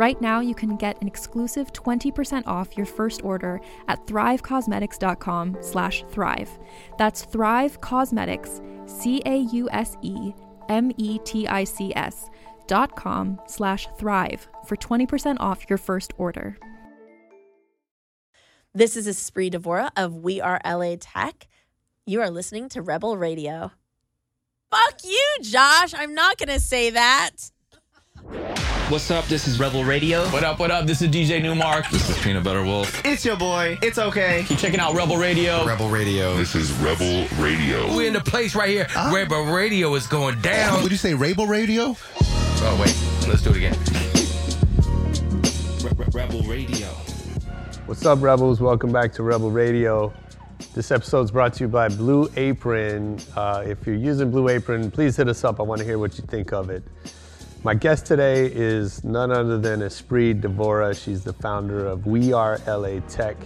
Right now, you can get an exclusive 20% off your first order at thrivecausemetics.com slash thrive. That's Thrive Causemetics, C-A-U-S-E-M-E-T-I-C-S dot com slash thrive for 20% off your first order. This is Espree Devora of We Are LA Tech. You are listening to Rebel Radio. Fuck you, Josh. I'm not going to say that. What's up? This is Rebel Radio. What up, what up? This is DJ Nu-Mark. This is Peanut Butter Wolf. It's your boy. It's okay. Keep checking out Rebel Radio. Rebel Radio. This is Rebel Radio. We're in the place right here. Uh, Rebel Radio is going down. Would you say Rebel Radio? Oh, wait. Let's do it again. Rebel Radio. What's up, Rebels? Welcome back to Rebel Radio. This episode is brought to you by Blue Apron. Uh, if you're using Blue Apron, please hit us up. I want to hear what you think of it. My guest today is none other than Espree Devora. She's the founder of We Are LA Tech,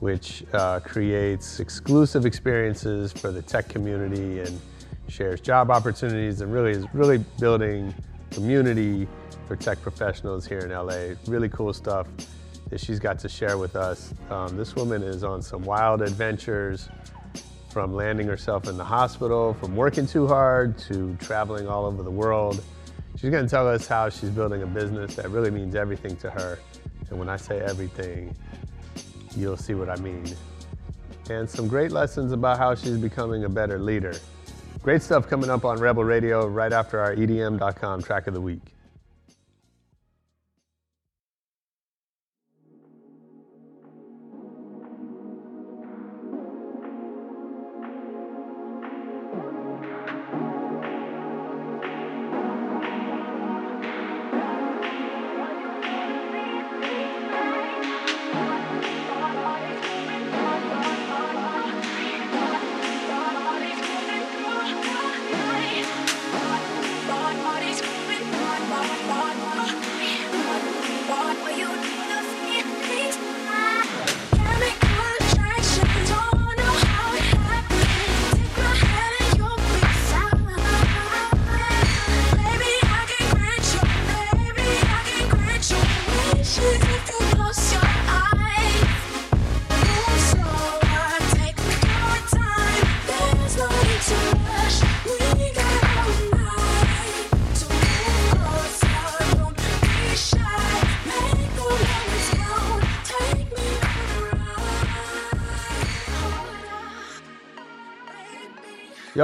which uh, creates exclusive experiences for the tech community and shares job opportunities and really is really building community for tech professionals here in LA. Really cool stuff that she's got to share with us. Um, this woman is on some wild adventures from landing herself in the hospital, from working too hard to traveling all over the world. She's going to tell us how she's building a business that really means everything to her. And when I say everything, you'll see what I mean. And some great lessons about how she's becoming a better leader. Great stuff coming up on Rebel Radio right after our EDM.com track of the week.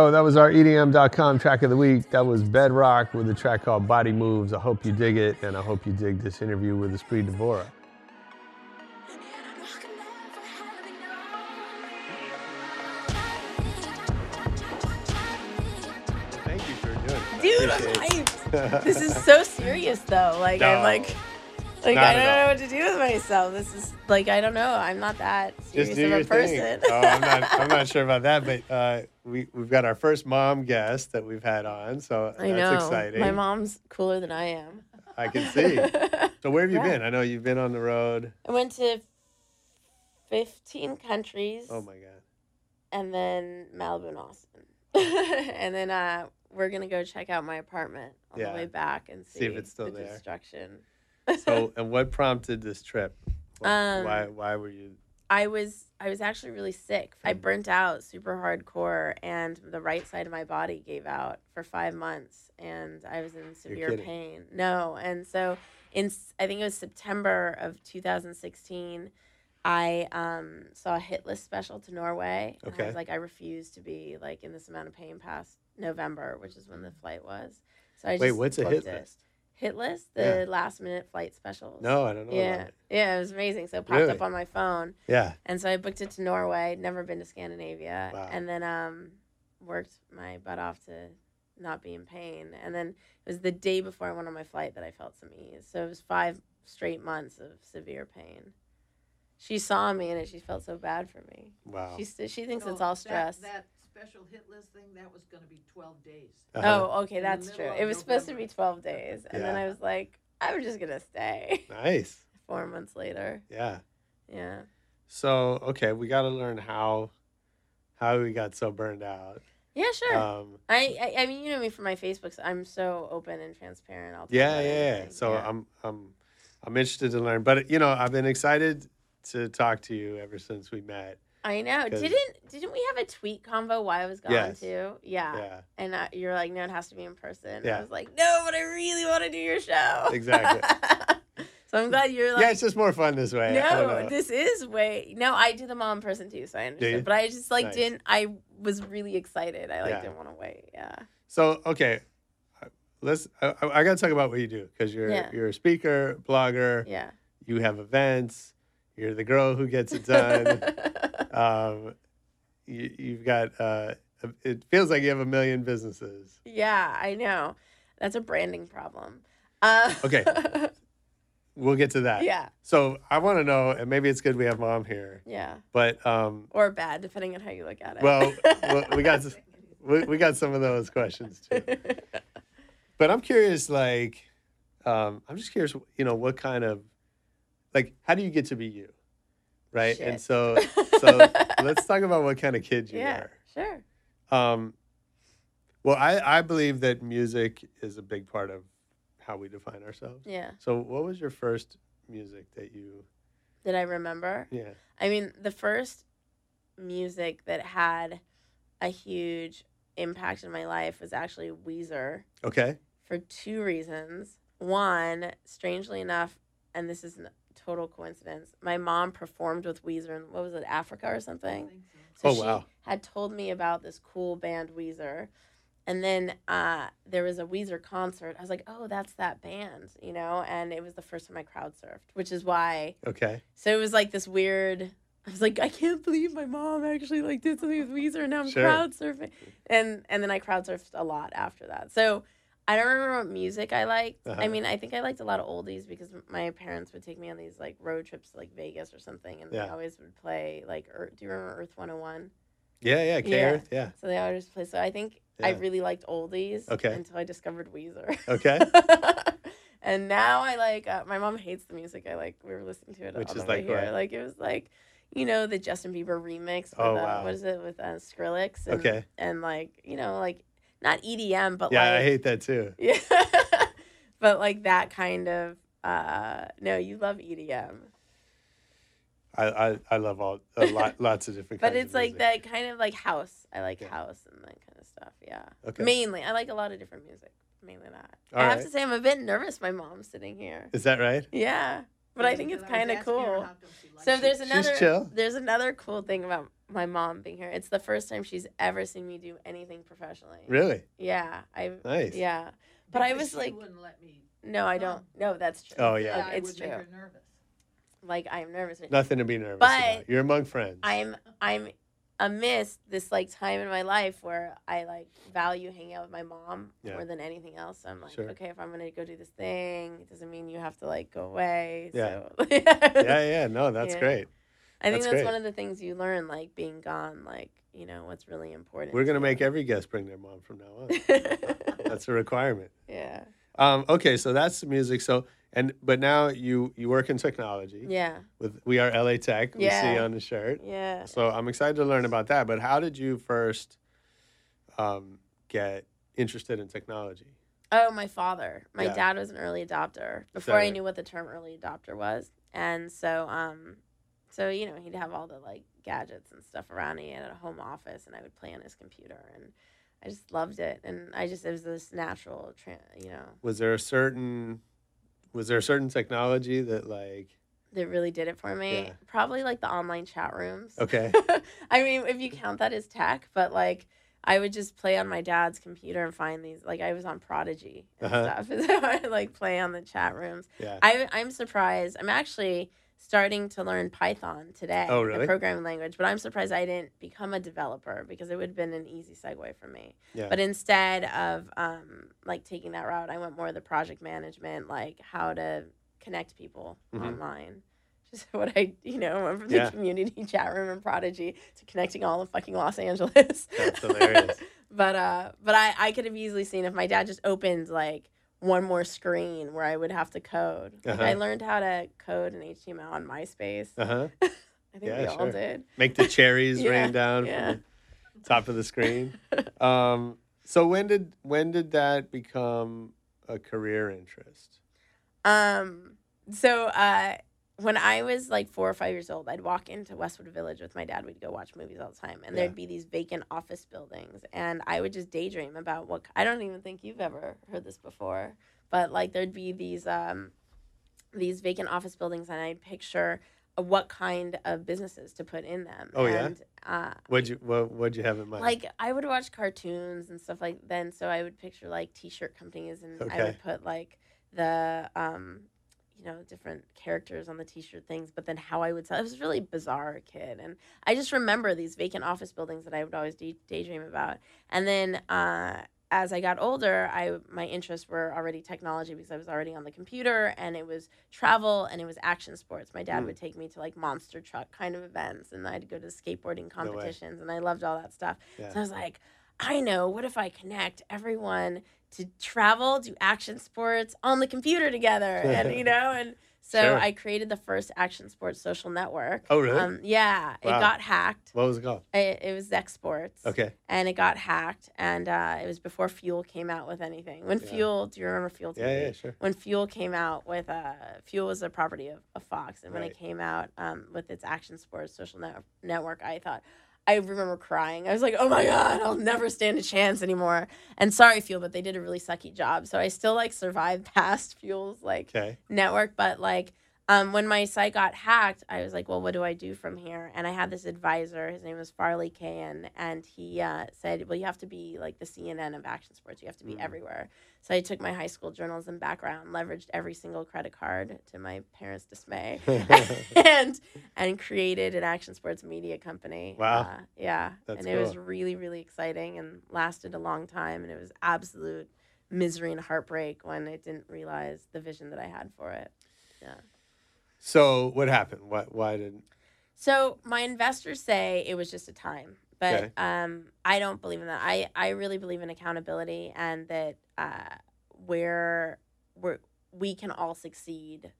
Yo, that was our EDM.com track of the week. That was Bedrock with a track called Body Moves. I hope you dig it, and I hope you dig this interview with Espree Devora. Thank you for doing it. Dude, I'm hyped. this is so serious, though. Like, no. I'm like. Like not I don't know what to do with myself. This is like I don't know. I'm not that serious of a person. oh, I'm not. I'm not sure about that, but uh, we we've got our first mom guest that we've had on, so I that's know. exciting. My mom's cooler than I am. I can see. so where have you yeah. been? I know you've been on the road. I went to 15 countries. Oh my god. And then Malibu and Austin. and then uh, we're gonna go check out my apartment on yeah. the way back and see, see if it's still the there. Destruction so, and what prompted this trip? Um, why why were you? I was I was actually really sick. I burnt out super hardcore, and the right side of my body gave out for five months, and I was in severe pain. No, and so in I think it was September of 2016, I um, saw a hit list special to Norway. And I was like, I refuse to be like in this amount of pain past November, which is when the flight was. So I just. Wait, what's a hit it. list? Hit list, the Yeah. last minute flight specials. No, I don't know. Yeah, About it. yeah, it was amazing. So it popped Really? up on my phone. Yeah. And so I booked it to Norway, never been to Scandinavia, Wow. and then um, worked my butt off to not be in pain. And then it was the day before I went on my flight that I felt some ease. So it was five straight months of severe pain. She saw me and she felt so bad for me. Wow. She st- she thinks So it's all stress. That, that special hit list thing, that was going to be 12 days. Uh-huh. Oh, okay, that's true. It was supposed to be 12 days. And then I was like, I'm just going to stay Nice. four months later. Yeah. Yeah. So okay, we got to learn how how we got so burned out. Yeah, sure. Um, I, I I mean, you know me from my Facebook. So I'm so open and transparent. I'll yeah, yeah, yeah. anything. So yeah. I'm I'm I'm interested to learn, but you know, I've been excited to talk to you ever since we met. I know. 'cause- Didn't didn't we have a tweet convo while I was gone Yes. too? Yeah. Yeah. And uh, you're like, no, it has to be in person. Yeah. I was like, no, but I really want to do your show. Exactly. so I'm glad you're like. yeah, it's just more fun this way. No, this is way. No, I do them all in person too, so I understand. But I just like Nice. didn't. I was really excited. I like Yeah. didn't want to wait. Yeah. So okay, let's. I, I got to talk about what you do because you're Yeah. you're a speaker, blogger. Yeah. You have events. You're the girl who gets it done. um, you, you've got. Uh, it feels like you have a million businesses. yeah, I know. That's a branding problem. Uh, Okay. We'll get to that. yeah. So I want to know, and maybe it's good we have mom here, Yeah. but um, Or bad, depending on how you look at it. well, well, we got we, we got some of those questions too. But I'm curious, like, um, I'm just curious, you know, what kind of, like, how do you get to be you, right? And so, so let's talk about what kind of kid you are. yeah, sure. Um, well, I I believe that music is a big part of how we define ourselves. Yeah. So, what was your first music that you? that I remember? Yeah. I mean, the first music that had a huge impact in my life was actually Weezer Okay. for two reasons. One, strangely enough, and this is total coincidence, my mom performed with Weezer in, what was it, Africa or something? think so. Oh, she wow. had told me about this cool band Weezer. And then uh, there was a Weezer concert. I was like, oh, that's that band, you know? And it was the first time I crowd surfed, which is why. Okay. So it was like this weird. I was like, I can't believe my mom actually like did something with Weezer, and now I'm Sure. crowd surfing. And and then I crowd surfed a lot after that. So I don't remember what music I liked. Uh-huh. I mean, I think I liked a lot of oldies because my parents would take me on these like road trips to like Vegas or something, and Yeah. they always would play like. Earth, do you remember Earth 101? Yeah. Yeah. K Yeah. Earth. Yeah. So they always play. So I think I really liked oldies. Okay. Until I discovered Weezer. Okay. and now I like. Uh, my mom hates the music I like. We were listening to it Which on is the way like here. what? Like it was like, you know, the Justin Bieber remix. With, Oh, uh, wow. What is it with uh, Skrillex? And, Okay. And like you know, like not EDM, but Yeah, like I hate that too. yeah, but like that kind of. uh No, you love EDM. I I, I love all a lot lots of different. But kinds it's of like music. that kind of like house. I like Yeah. house and that kind of stuff. Yeah. Okay. Mainly, I like a lot of different music. Mainly that. All I have to say, I'm a bit nervous. My mom's sitting here. Is that right? Yeah, but I think it's kind of cool. how come she likes So there's another. There's another cool thing about my mom being here. It's the first time she's ever seen me do anything professionally. Really Yeah, I. nice. Yeah, but I was she like, wouldn't let me. no, I don't. come. No, that's true. Oh, yeah. Yeah, I it's would true. make her nervous. Like I'm nervous. Nothing to be nervous But about. You're among friends. I'm I'm amidst this like time in my life where I like value hanging out with my mom Yeah. more than anything else. So I'm like, Sure. okay, if I'm gonna go do this thing, it doesn't mean you have to like go away. Yeah. So yeah, yeah. No, that's Yeah. great. I think That's that's, one of the things you learn, like being gone, like, you know, what's really important. We're gonna make every guest bring their mom from now on. That's a requirement. yeah. Um, okay, so that's the music. So and but now you you work in technology Yeah. with we are LA Tech. We see on the shirt. Yeah. So I'm excited to learn about that. But how did you first um, get interested in technology? Oh, my father. My Yeah. dad was an early adopter before I knew what the term early adopter was. and so um, so you know he'd have all the like gadgets and stuff around. He had a home office, and I would play on his computer, and I just loved it. And I just it was this natural, you know, Was there a certain was there a certain technology that like that really did it for me. Yeah. Probably like the online chat rooms. okay I mean, if you count that as tech, but like I would just play on my dad's computer and find these. Like I was on Prodigy and Uh-huh. stuff. So I would like play on the chat rooms. yeah I, I'm surprised. I'm actually starting to learn Python today, Oh, really? the programming language. But I'm surprised I didn't become a developer because it would have been an easy segue for me. yeah But instead of um, like taking that route, I went more the project management, like how to connect people Mhm. online. Just what I, you know, went from the Yeah. community chat room and Prodigy to connecting all of fucking Los Angeles. That's hilarious. but uh, but I, I could have easily seen if my dad just opened like one more screen where I would have to code. Like, I Uh-huh. learned how to code in HTML on MySpace. uh-huh I think yeah, we all sure. did. make the cherries Yeah, rain down yeah. from the top of the screen um so when did when did that become a career interest Um, so uh, when I was like four or five years old, I'd walk into Westwood Village with my dad. We'd go watch movies all the time, and Yeah. there'd be these vacant office buildings, and I would just daydream about what. I don't even think you've ever heard this before, but like there'd be these um, these vacant office buildings, and I'd picture uh, what kind of businesses to put in them. Oh, yeah? Uh, what'd you what, what'd you have in mind like I would watch cartoons and stuff like then so I would picture like t-shirt companies and I would put like the um you know different characters on the t-shirt things but then how I would sell it was really bizarre kid and I just remember these vacant office buildings that I would always day- daydream about and then uh as I got older, I my interests were already technology because I was already on the computer, and it was travel and it was action sports. My dad Mm. would take me to like monster truck kind of events, and I'd go to skateboarding No competitions, and I loved all that stuff. Yeah. So I was like, I know. What if I connect everyone to travel, do action sports on the computer together, and you know, and so Sure. I created the first action sports social network. Oh, really? Um, yeah, Wow. it got hacked. what was it called It, it was Zex Sports okay and it got hacked and uh, it was before fuel came out with anything when Yeah. fuel do you remember fuel TV? yeah yeah sure when fuel came out with uh, fuel was a property of, of fox and when it came out um, with its action sports social net- network i thought i remember crying. I was like oh my god i'll never stand a chance anymore. And sorry fuel but they did a really sucky job. So i still like survived past fuel's like okay. network, but like um, when my site got hacked, I was like, well, what do I do from here? And I had this advisor, his name was Farley Kahan, and he uh, said, well, you have to be like the CNN of action sports. You have to be Mm. everywhere. So I took my high school journalism background, leveraged every single credit card to my parents' dismay, and and created an action sports media company. Wow. Uh, yeah. That's and it was really, really exciting and lasted a long time. And it was absolute misery and heartbreak when I didn't realize the vision that I had for it. So what happened why why did So my investors say it was just a time, but Okay. um, I don't believe in that. I, I really believe in accountability and that uh, where we're, we can all succeed,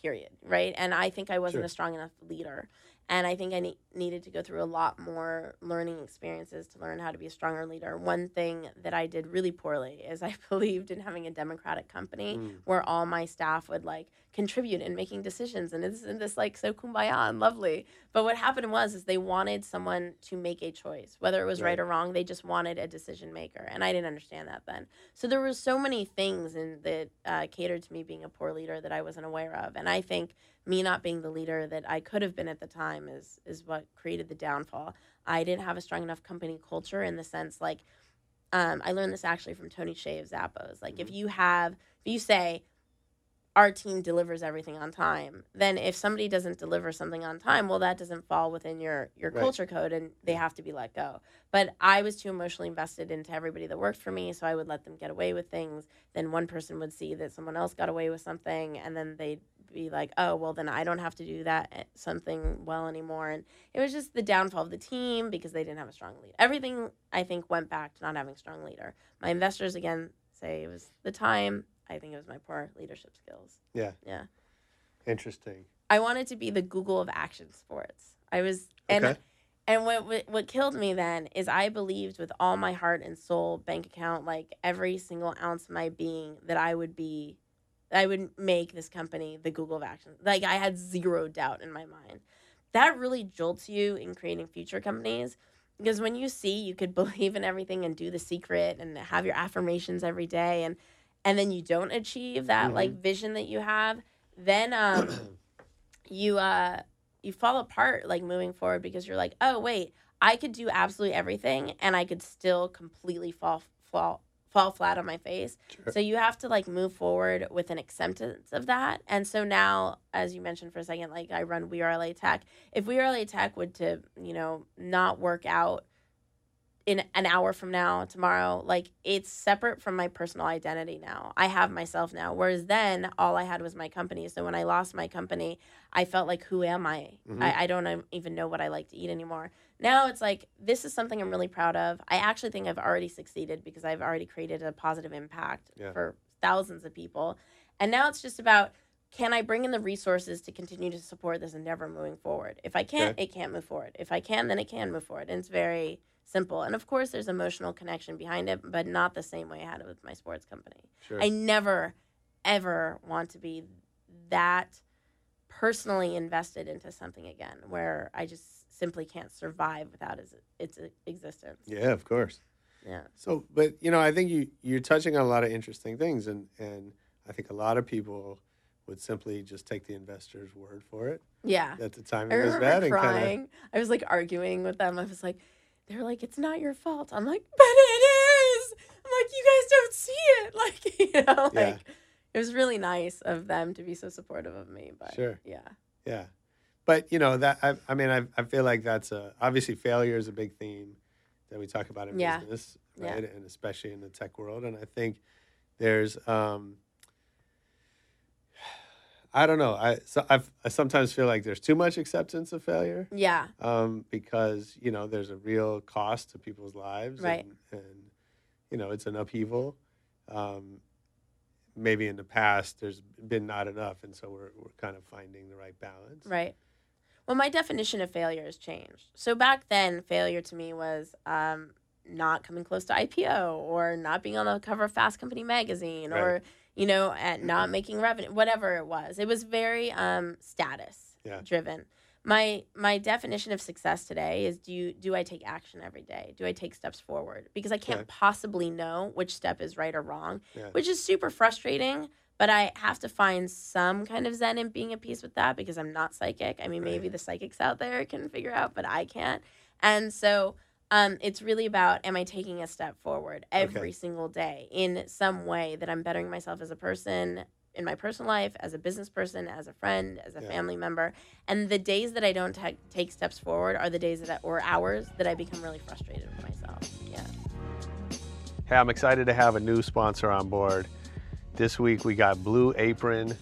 period. Right. And I think I wasn't Sure. a strong enough leader. And I think I ne- needed to go through a lot more learning experiences to learn how to be a stronger leader. One thing that I did really poorly is I believed in having a democratic company Mm. where all my staff would like contribute in making decisions and it's and this like so kumbaya and lovely but what happened was is they wanted someone to make a choice whether it was right, Right. or wrong they just wanted a decision maker and i didn't understand that then so there were so many things in that uh, catered to me being a poor leader that i wasn't aware of and i think me not being the leader that i could have been at the time is is what created the downfall i didn't have a strong enough company culture in the sense like um, I learned this actually from Tony Hsieh of Zappos. Like, if you have, if you say, our team delivers everything on time, then if somebody doesn't deliver something on time, well, that doesn't fall within your your Right. culture code, and they have to be let go. But I was too emotionally invested into everybody that worked for me, so I would let them get away with things. Then one person would see that someone else got away with something, and then they'd be like, "Oh, well, then I don't have to do that eh, something well anymore." And it was just the downfall of the team because they didn't have a strong lead. Everything I think went back to not having a strong leader. My investors again say it was the time. I think it was my poor leadership skills. yeah Yeah. interesting I wanted to be the Google of action sports. I was and Okay. and what, what what killed me then is I believed with all my heart and soul, bank account, like every single ounce of my being, that I would be I would make this company the Google of action. Like I had zero doubt in my mind. That really jolts you in creating future companies because when you see you could believe in everything and do the secret and have your affirmations every day and and then you don't achieve that like vision that you have, then um you uh you fall apart like moving forward because you're like, "Oh, wait, I could do absolutely everything and I could still completely fall fall fall flat on my face." So you have to like move forward with an acceptance of that. And so now, as you mentioned for a second, like I run We Are LA Tech. If We Are LA Tech would to, you know, not work out in an hour from now, tomorrow, like it's separate from my personal identity now. I have myself now. Whereas then all I had was my company. So when I lost my company, I felt like, who am I? Mm-hmm. I, I don't even know what I like to eat anymore. Now it's like, this is something I'm really proud of. I actually think I've already succeeded because I've already created a positive impact Yeah. for thousands of people. And now it's just about, can I bring in the resources to continue to support this endeavor moving forward? If I can't, Okay. it can't move forward. If I can, then it can move forward. And it's very simple. And of course, there's emotional connection behind it, but not the same way I had it with my sports company. Sure. I never, ever want to be that personally invested into something again where I just simply can't survive without its, its existence. yeah, of course. Yeah. So, but you know, I think you you're touching on a lot of interesting things, and and I think a lot of people would simply just take the investor's word for it Yeah. At the time I was bad and kind crying. I was like arguing with them. I was like, they're like, it's not your fault. I'm like, but it is. I'm like, you guys don't see it. Like, you know, like Yeah. it was really nice of them to be so supportive of me. But Sure. yeah. yeah. But you know that I, I mean I, I feel like that's a obviously failure is a big theme that we talk about in Yeah. business, Yeah. right? And especially in the tech world. And I think there's um I don't know. I so I've, I sometimes feel like there's too much acceptance of failure. Yeah. um, because you know there's a real cost to people's lives, Right. And, and you know it's an upheaval. Um, maybe in the past there's been not enough, and so we're we're kind of finding the right balance. Right. Well, my definition of failure has changed. So back then, failure to me was um, not coming close to IPO or not being on the cover of Fast Company magazine or, Right. You know, at not making revenue, whatever it was. It was very um, status Yeah. driven. My my definition of success today is do you do I take action every day? Do I take steps forward? Because I can't possibly know which step is right or wrong, Yeah. which is super frustrating. But I have to find some kind of zen in being at peace with that because I'm not psychic. I mean, maybe the psychics out there can figure out, but I can't. And so um, it's really about am I taking a step forward every Okay. single day in some way that I'm bettering myself as a person in my personal life, as a business person, as a friend, as a Yeah. family member. And the days that I don't ta- take steps forward are the days that I, or hours that I become really frustrated with myself. Yeah. Hey, I'm excited to have a new sponsor on board. This week we got Blue Apron.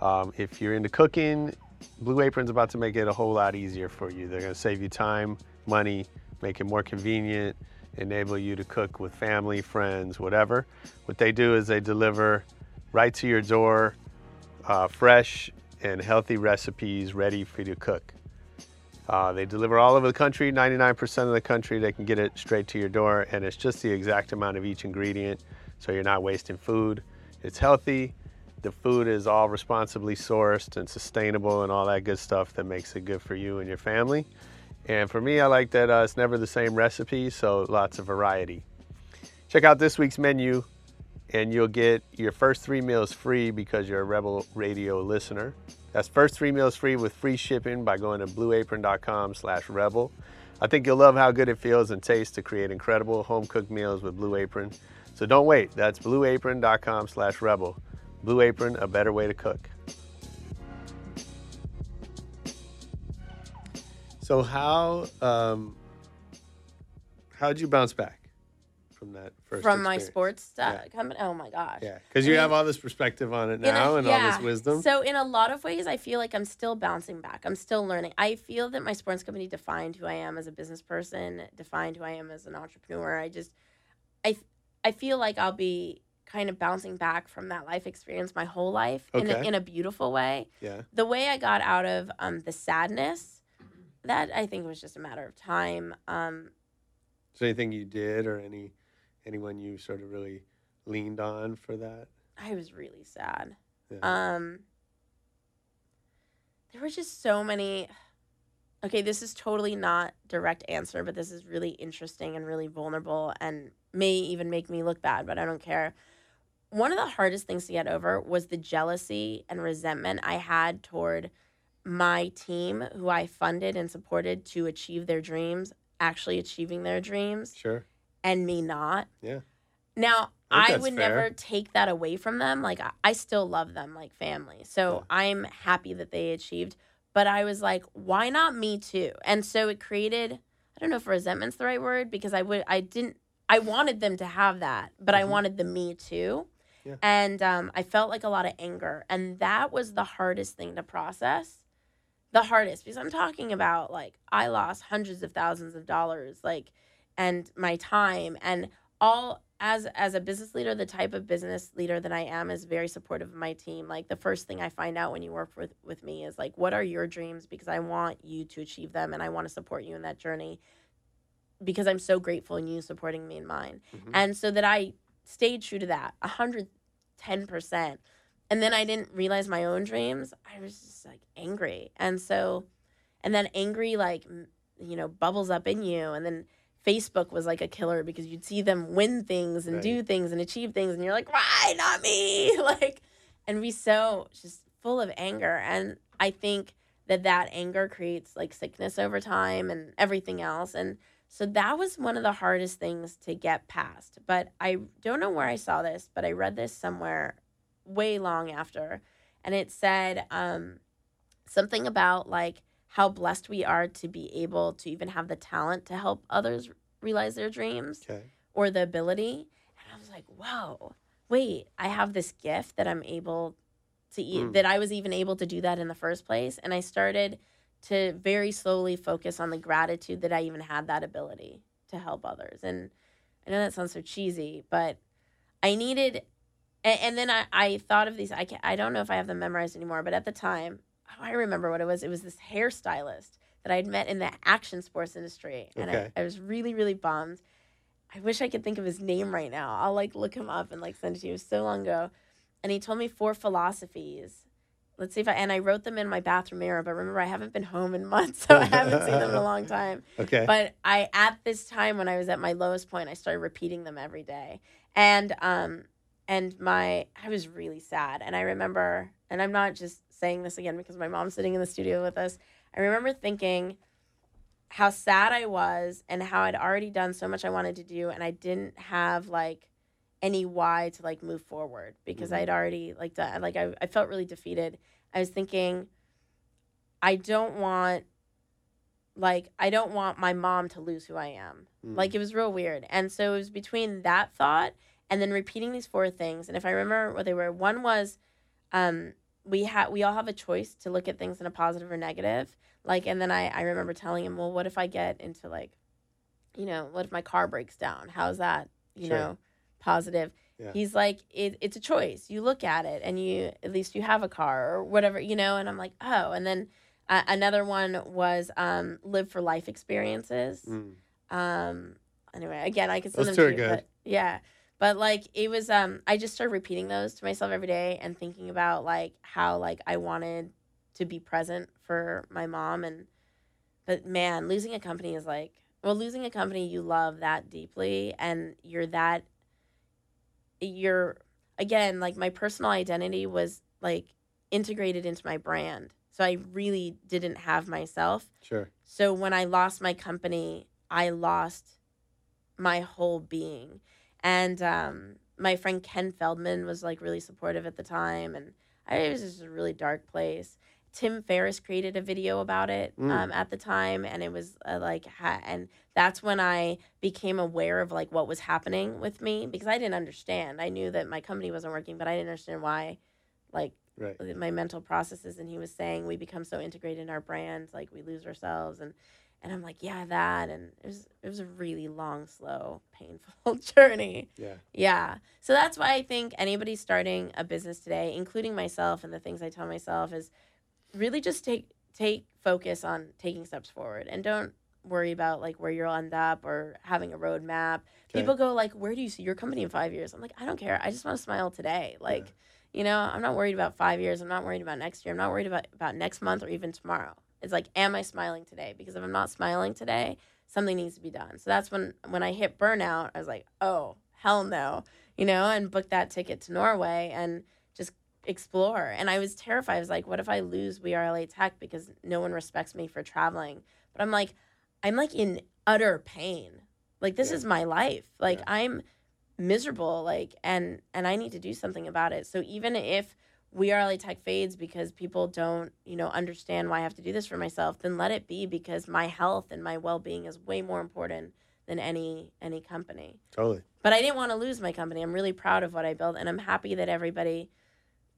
Um, if you're into cooking, Blue Apron's about to make it a whole lot easier for you. They're going to save you time, money, make it more convenient, enable you to cook with family, friends, whatever. What they do is they deliver right to your door uh, fresh and healthy recipes ready for you to cook. Uh, they deliver all over the country, 99% of the country. They can get it straight to your door, and it's just the exact amount of each ingredient, so you're not wasting food. It's healthy. The food is all responsibly sourced and sustainable, and all that good stuff that makes it good for you and your family. And for me, I like that uh, it's never the same recipe, so lots of variety. Check out this week's menu, and you'll get your first three meals free because you're a Rebel Radio listener. That's first three meals free with free shipping by going to blueapron.com slash rebel. I think you'll love how good it feels and tastes to create incredible home cooked meals with Blue Apron. So don't wait. That's blueapron.com slash rebel. Blue Apron, a better way to cook. So how um, how'd you bounce back from that first From my experience? sports stuff Yeah. company. Oh my gosh. Yeah, because you I mean, have all this perspective on it in a- now and all this wisdom. So in a lot of ways, I feel like I'm still bouncing back. I'm still learning. I feel that my sports company defined who I am as a business person, defined who I am as an entrepreneur. I just, I, I feel like I'll be kind of bouncing back from that life experience my whole life in, a, in a beautiful way. yeah, The way I got out of um, the sadness, that I think was just a matter of time. Um, is there anything you did or any anyone you sort of really leaned on for that? I was really sad. Yeah. Um, there were just so many. Okay, this is totally not direct answer, but this is really interesting and really vulnerable, and may even make me look bad, but I don't care. One of the hardest things to get over was the jealousy and resentment I had toward my team, who I funded and supported to achieve their dreams, actually achieving their dreams, Sure. and me not. Yeah. Now, I I, would fair. never take that away from them. Like, I, I still love them like family. So I'm happy that they achieved. But I was like, why not me too? And so it created, I don't know if resentment's the right word because I would, I didn't, I wanted them to have that, but I wanted the me too. Mm-hmm. Yeah. And um, I felt like a lot of anger. And that was the hardest thing to process. The hardest because I'm talking about like I lost hundreds of thousands of dollars, like, and my time and all as as a business leader the type of business leader that i am is very supportive of my team. Like the first thing i find out when you work with with me is like what are your dreams? Because i want you to achieve them and i want to support you in that journey because i'm so grateful in you supporting me in mine. Mhm. and so that i stayed true to that 110% and then i didn't realize my own dreams i was just like angry and so and then angry like you know bubbles up in you and then Facebook was like a killer because you'd see them win things and do things and achieve things, and you're like, why not me? Like, and be so just full of anger. And I think that that anger creates like sickness over time and everything else. And so that was one of the hardest things to get past. But I don't know where I saw this, but I read this somewhere way long after. And it said um, something about like how blessed we are to be able to even have the talent to help others realize their dreams Okay. or the ability. And I was like, whoa, wait, I have this gift that I'm able to eat, Mm. that I was even able to do that in the first place. And I started to very slowly focus on the gratitude that I even had that ability to help others. And I know that sounds so cheesy, but I needed, and, and then I, I thought of these, I, can, I don't know if I have them memorized anymore, but at the time, oh, I remember what it was. It was this hairstylist that I'd met in the action sports industry. And Okay. I, I was really, really bummed. I wish I could think of his name right now. I'll like look him up and like send it to you. It was so long ago. And he told me four philosophies. Let's see if I, and I wrote them in my bathroom mirror, but remember, I haven't been home in months, so I haven't seen them in a long time. Okay. But I, at this time when I was at my lowest point, I started repeating them every day. And, um, and my, I was really sad. And I remember, and I'm not just saying this again because my mom's sitting in the studio with us. I remember thinking how sad I was and how I'd already done so much I wanted to do. And I didn't have like any why to like move forward because Mhm. I'd already like done, like I, I felt really defeated. I was thinking, I don't want, like, I don't want my mom to lose who I am. Mm. Like, it was real weird. And so it was between that thought and then repeating these four things. And if I remember what they were, one was, um, we have we all have a choice to look at things in a positive or negative. Like, and then I I remember telling him, well, what if I get into like, you know, what if my car breaks down? How's that, you Sure. know, positive? Yeah. He's like, it, it's a choice. You look at it, and you at least you have a car or whatever, you know. And I'm like, oh. And then uh, another one was um, live for life experiences. Mm. Um, anyway, again, I could send Those them two to are you, good. but yeah. But like it was, um, I just started repeating those to myself every day and thinking about like how like I wanted to be present for my mom and, but man, losing a company is like, well, losing a company you love that deeply and you're that, you're again like my personal identity was like integrated into my brand, so I really didn't have myself. Sure. So when I lost my company, I lost my whole being. And um, my friend Ken Feldman was like really supportive at the time, and I, it was just a really dark place. Tim Ferriss created a video about it Mm. um, at the time, and it was uh, like, ha- and that's when I became aware of like what was happening with me because I didn't understand. I knew that my company wasn't working, but I didn't understand why, like Right. my mental processes and he was saying we become so integrated in our brand like we lose ourselves and and I'm like yeah that and it was it was a really long slow painful journey Yeah. yeah so that's why I think anybody starting a business today including myself and the things I tell myself is really just take take focus on taking steps forward and don't worry about like where you'll end up or having a roadmap Okay. people go like where do you see your company in five years i'm like i don't care i just want to smile today like You know, I'm not worried about five years. I'm not worried about next year. I'm not worried about, about next month or even tomorrow. It's like, am I smiling today? Because if I'm not smiling today, something needs to be done. So that's when when I hit burnout, I was like, oh, hell no. You know, and booked that ticket to Norway and just explore. And I was terrified. I was like, what if I lose We Are LA Tech because no one respects me for traveling? But I'm like, I'm like in utter pain. Like this Yeah. is my life. Like Yeah. I'm miserable. Like and and I need to do something about it. So even if we are LA Tech fades because people don't, you know, understand why I have to do this for myself, then let it be because my health and my well being is way more important than any any company. Totally. But I didn't want to lose my company. I'm really proud of what I built and I'm happy that everybody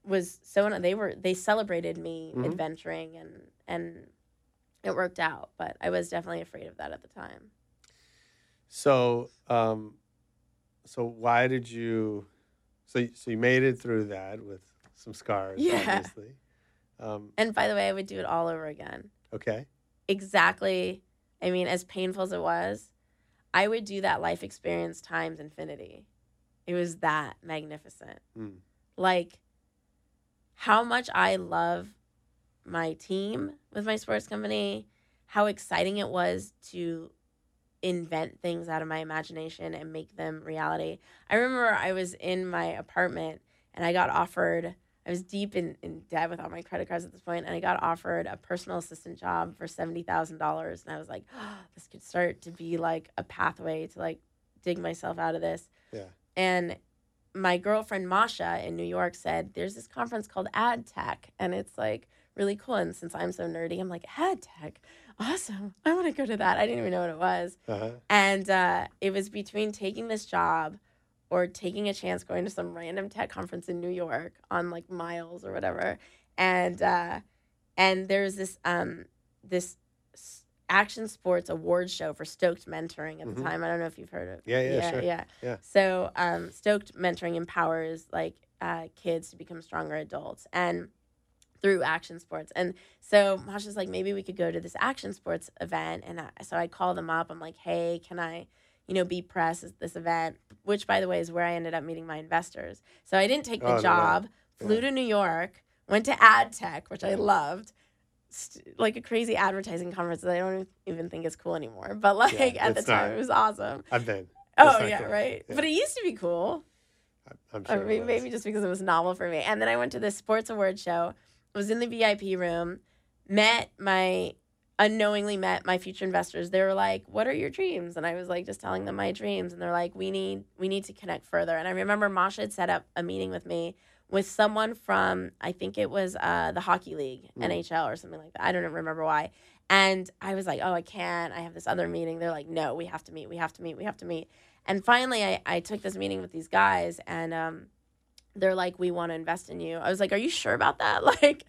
was so they were they celebrated me Mhm. adventuring and and it worked out. But I was definitely afraid of that at the time. So, um, so why did you? So, so you made it through that with some scars, Yeah. obviously. Um, And by the way, I would do it all over again. okay. exactly i mean as painful as it was i would do that life experience times infinity it was that magnificent Mm. like how much i love my team with my sports company how exciting it was to invent things out of my imagination and make them reality i remember i was in my apartment and i got offered I was deep in, in debt with all my credit cards at this point, and I got offered a personal assistant job for seventy thousand dollars, and I was like, oh, this could start to be like a pathway to like dig myself out of this. Yeah. And my girlfriend Masha in New York said, "There's this conference called Ad Tech, and it's like really cool." And since I'm so nerdy, I'm like, "Ad Tech, awesome! I want to go to that." I didn't even know what it was, Uh-huh. and uh, it was between taking this job or taking a chance going to some random tech conference in New York on like miles or whatever. And uh, and there's this um this action sports award show for Stoked Mentoring at the Mhm. time. I don't know if you've heard of. Yeah, yeah, sure. yeah. Yeah. So um, Stoked Mentoring empowers like uh, kids to become stronger adults and through action sports. And so Masha's like, maybe we could go to this action sports event. And I, so I call them up. I'm like, hey, can I, you know, be press at this event? Which, by the way, is where I ended up meeting my investors. So I didn't take the Oh, no way. job, flew Yeah. to New York, went to Ad Tech, which I loved. St- Like a crazy advertising conference that I don't even think is cool anymore. But like at the time, not. it was awesome. I've been. Oh yeah, cool. right. Yeah. But it used to be cool. I'm sure. maybe, was. maybe just because it was novel for me. And then I went to the sports award show. Was in the VIP room, met my unknowingly met my future investors. They were like, "What are your dreams?" And I was like, just telling them my dreams. And they're like, "We need we need to connect further." And I remember Masha had set up a meeting with me with someone from I think it was uh, the hockey league, Mm. NHL or something like that. I don't remember why. And I was like, "Oh, I can't. I have this other meeting." They're like, "No, we have to meet. We have to meet. We have to meet." And finally, I, I took this meeting with these guys, and um, they're like, "We want to invest in you." I was like, "Are you sure about that?" Like,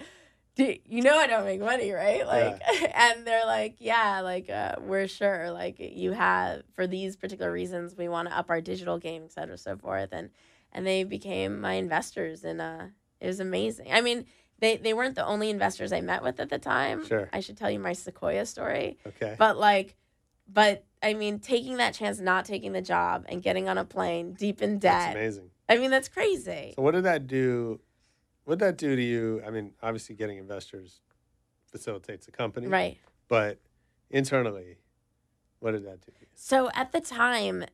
do, you know, I don't make money, right? Like, and they're like, "Yeah, like uh, we're sure. Like, you have for these particular reasons, we want to up our digital game, et cetera, so forth." And and they became my investors, and uh, it was amazing. I mean. They, they weren't the only investors I met with at the time. Sure. I should tell you my Sequoia story. Okay. But like, but I mean, taking that chance, not taking the job, and getting on a plane deep in debt. That's amazing. I mean, that's crazy. So what did that do? What did that do to you? I mean, obviously, getting investors facilitates the company, Right. But internally, what did that do? to you? So at the time,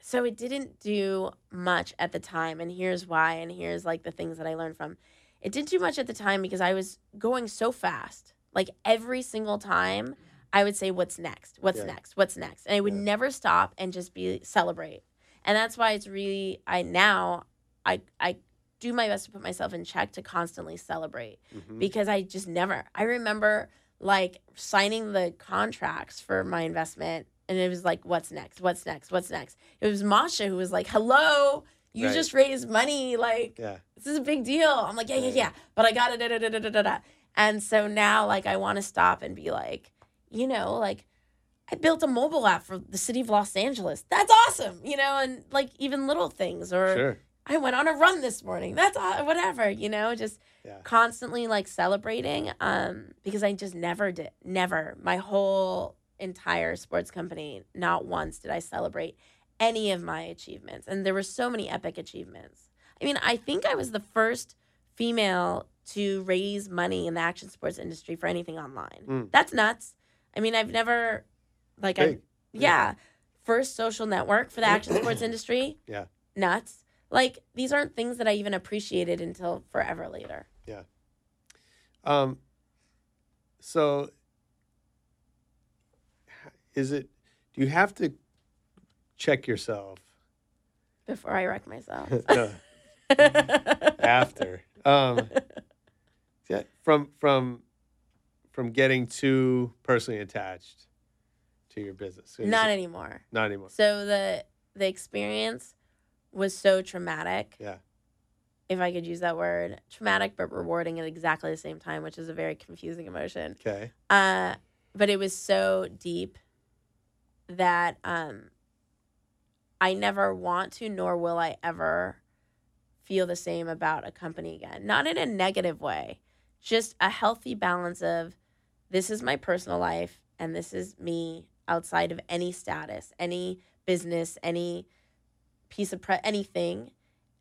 so it didn't do much at the time, and here's why, and here's like the things that I learned from. It didn't do much at the time because I was going so fast. Like every single time, I would say, "What's next? What's Yeah. next? What's next?" And I would Yeah. never stop and just be celebrate. And that's why it's really I now I I do my best to put myself in check to constantly celebrate Mhm. because I just never. I remember like signing the contracts for my investment, and it was like, "What's next? What's next? What's next?" It was Masha who was like, "Hello, you Right. just raised money. Like, Yeah. this is a big deal." I'm like, "Yeah, yeah, yeah," but I got it. Da, da, da, da, da, da, da. And so now, like, I want to stop and be like, you know, like. I built a mobile app for the city of Los Angeles. That's awesome, you know, and like even little things, or Sure. I went on a run this morning. That's aw- whatever, you know, just Yeah. constantly like celebrating um because I just never did never my whole entire sports company not once did I celebrate any of my achievements and there were so many epic achievements. I mean, I think I was the first female to raise money in the action sports industry for anything online. Mm. That's nuts. I mean, I've never, like, I, yeah, first social network for the action sports industry. Yeah. Nuts. Like, these aren't things that I even appreciated until forever later. Yeah. Um, so, is it? Do you have to check yourself Before I wreck myself. After? Um, yeah, from from from getting too personally attached to your business. Not anymore. not anymore. So the the experience was so traumatic. Yeah. If I could use that word, traumatic but rewarding at exactly the same time, which is a very confusing emotion. Okay. Uh, but it was so deep that um, I never want to, nor will I ever feel the same about a company again. Not in a negative way, just a healthy balance of this is my personal life and this is me outside of any status, any business, any piece of pre- anything.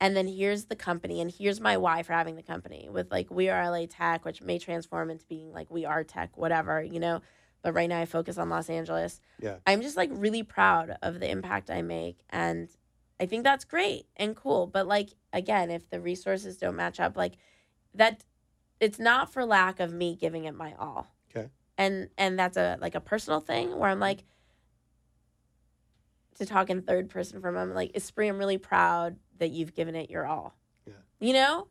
And then here's the company, and here's my why for having the company with like We Are LA Tech, which may transform into being like We Are Tech, whatever, you know. But right now I focus on Los Angeles. Yeah. I'm just like really proud of the impact I make. And I think that's great and cool. But like, again, if the resources don't match up, like that, it's not for lack of me giving it my all. Okay. And, and that's a, like a personal thing where I'm like, to talk in third person for a moment, like, Espree, I'm really proud that you've given it your all. Yeah. You know?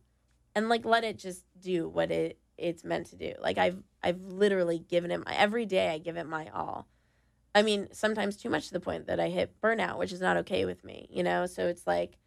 And like let it just do what it it's meant to do. Like I've I've literally given it my every day I give it my all. I mean, sometimes too much to the point that I hit burnout, which is not okay with me, you know? So it's like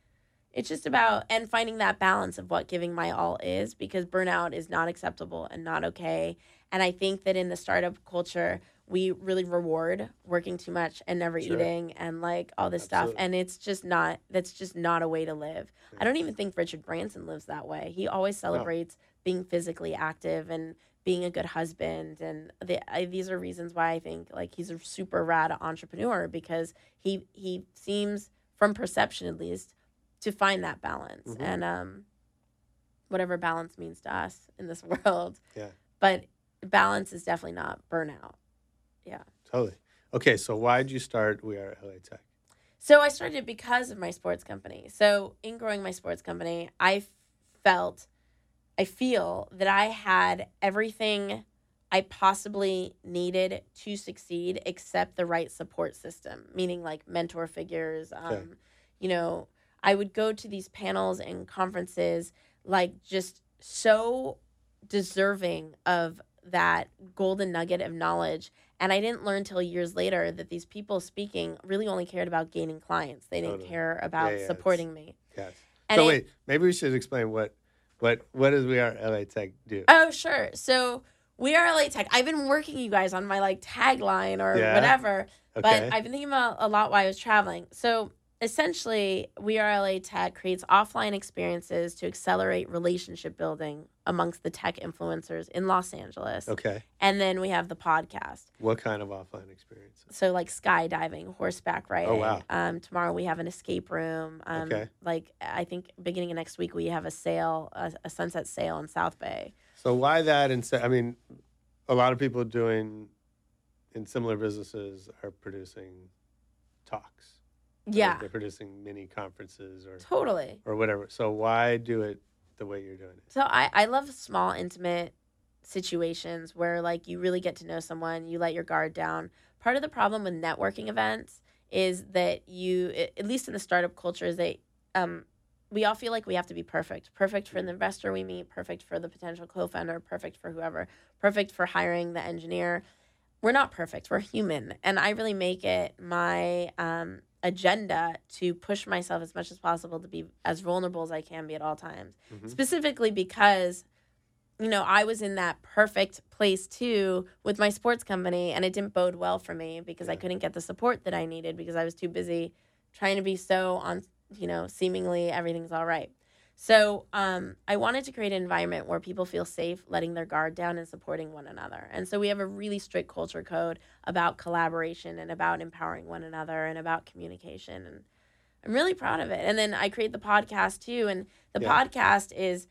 it's just about and finding that balance of what giving my all is because burnout is not acceptable and not okay. And I think that in the startup culture, we really reward working too much and never Sure. eating and like all this stuff. And it's just not, that's just not a way to live. I don't even think Richard Branson lives that way. He always celebrates being physically active and being a good husband. And the, I, these are reasons why I think like he's a super rad entrepreneur because he, he seems, from perception at least, to find that balance. Mhm. And, um, whatever balance means to us in this world. Yeah. But balance is definitely not burnout. Totally. Okay. So why did you start We Are at LA Tech? So I started because of my sports company. So in growing my sports company, I felt, I feel that I had everything I possibly needed to succeed except the right support system, meaning like mentor figures. Um, Okay. You know, I would go to these panels and conferences like just so deserving of that golden nugget of knowledge. And I didn't learn till years later that these people speaking really only cared about gaining clients. They didn't Totally. care about Yeah, yeah, supporting me. Yes. And so it- wait, maybe we should explain what what what does We Are LA Tech do? Oh, sure. So we are LA Tech. I've been working you guys on my like tagline or Yeah. whatever, okay. but I've been thinking about a lot while I was traveling. So essentially, We Are LA Tech creates offline experiences to accelerate relationship building amongst the tech influencers in Los Angeles. okay. And then we have the podcast. What kind of offline experiences? So like skydiving, horseback riding. Oh, wow. Um, tomorrow we have an escape room. Um, Okay. Like I think beginning of next week we have a sail, a, a sunset sail in South Bay. So why that And I mean, a lot of people doing in similar businesses are producing talks. Yeah, They're producing mini conferences or totally. or whatever. So why do it the way you're doing it? So I I love small intimate situations where like you really get to know someone, you let your guard down. Part of the problem with networking events is that you at least in the startup culture is they um we all feel like we have to be perfect. Perfect for the investor we meet, perfect for the potential co-founder, perfect for whoever, perfect for hiring the engineer. We're not perfect. We're human. And I really make it my um agenda to push myself as much as possible to be as vulnerable as I can be at all times. Mhm. specifically because you know i was in that perfect place too with my sports company and it didn't bode well for me because i couldn't get the support that i needed because i was too busy trying to be so on you know seemingly everything's all right so um, i wanted to create an environment where people feel safe letting their guard down and supporting one another and so we have a really strict culture code about collaboration and about empowering one another and about communication and I'm really proud of it. And then I create the podcast too, and the Yeah. podcast is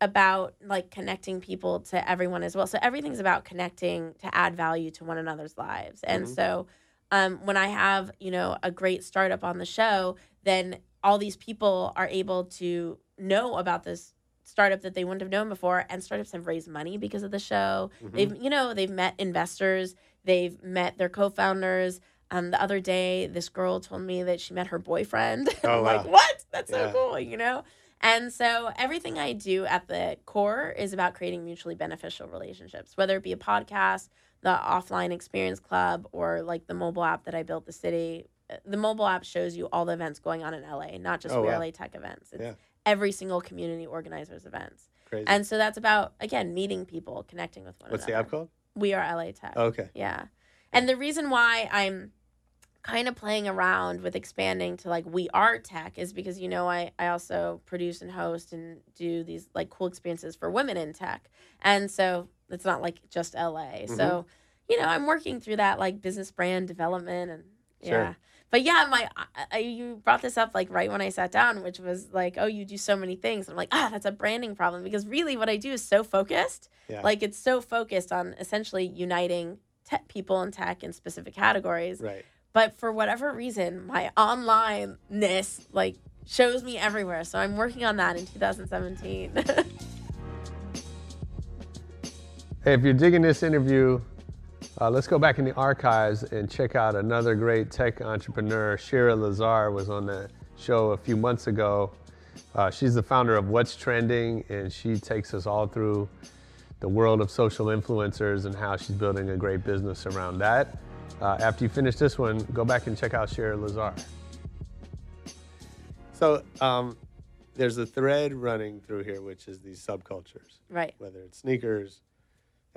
about like connecting people to everyone as well. So everything's about connecting to add value to one another's lives. And Mhm. so um, when I have, you know, a great startup on the show, then all these people are able to know about this startup that they wouldn't have known before and startups have raised money because of the show. Mhm. They've, you know, they've met investors, they've met their co-founders. Um, the other day, this girl told me that she met her boyfriend. Oh, I'm like, wow. what? That's Yeah. so cool, you know? And so everything I do at the core is about creating mutually beneficial relationships, whether it be a podcast, the offline experience club, or like the mobile app that I built the city. The mobile app shows you all the events going on in LA, not just Oh, wow. LA Tech events. It's Yeah. every single community organizer's events. Crazy. And so that's about, again, meeting people, connecting with one What's the app called? We Are LA Tech. Okay. Yeah. And the reason why I'm kind of playing around with expanding to like we are tech is because you know I I also produce and host and do these like cool experiences for women in tech. And so it's not like just LA. Mm-hmm. So, you know, I'm working through that like business brand development and Sure. But yeah, my I, I, you brought this up like right when I sat down, which was like, oh, you do so many things. I'm like, ah, that's a branding problem because really what I do is so focused. Yeah. Like it's so focused on essentially uniting tech people in tech in specific categories. Right. But for whatever reason, my onlineness like shows me everywhere. So I'm working on that in 2017. Hey, if you're digging this interview, uh, let's go back in the archives and check out another great tech entrepreneur. Shira Lazar was on the show a few months ago. Uh, she's the founder of What's Trending, and she takes us all through the world of social influencers and how she's building a great business around that. Uh, after you finish this one, go back and check out Shira Lazar. So um, there's a thread running through here, which is these subcultures right. whether it's sneakers,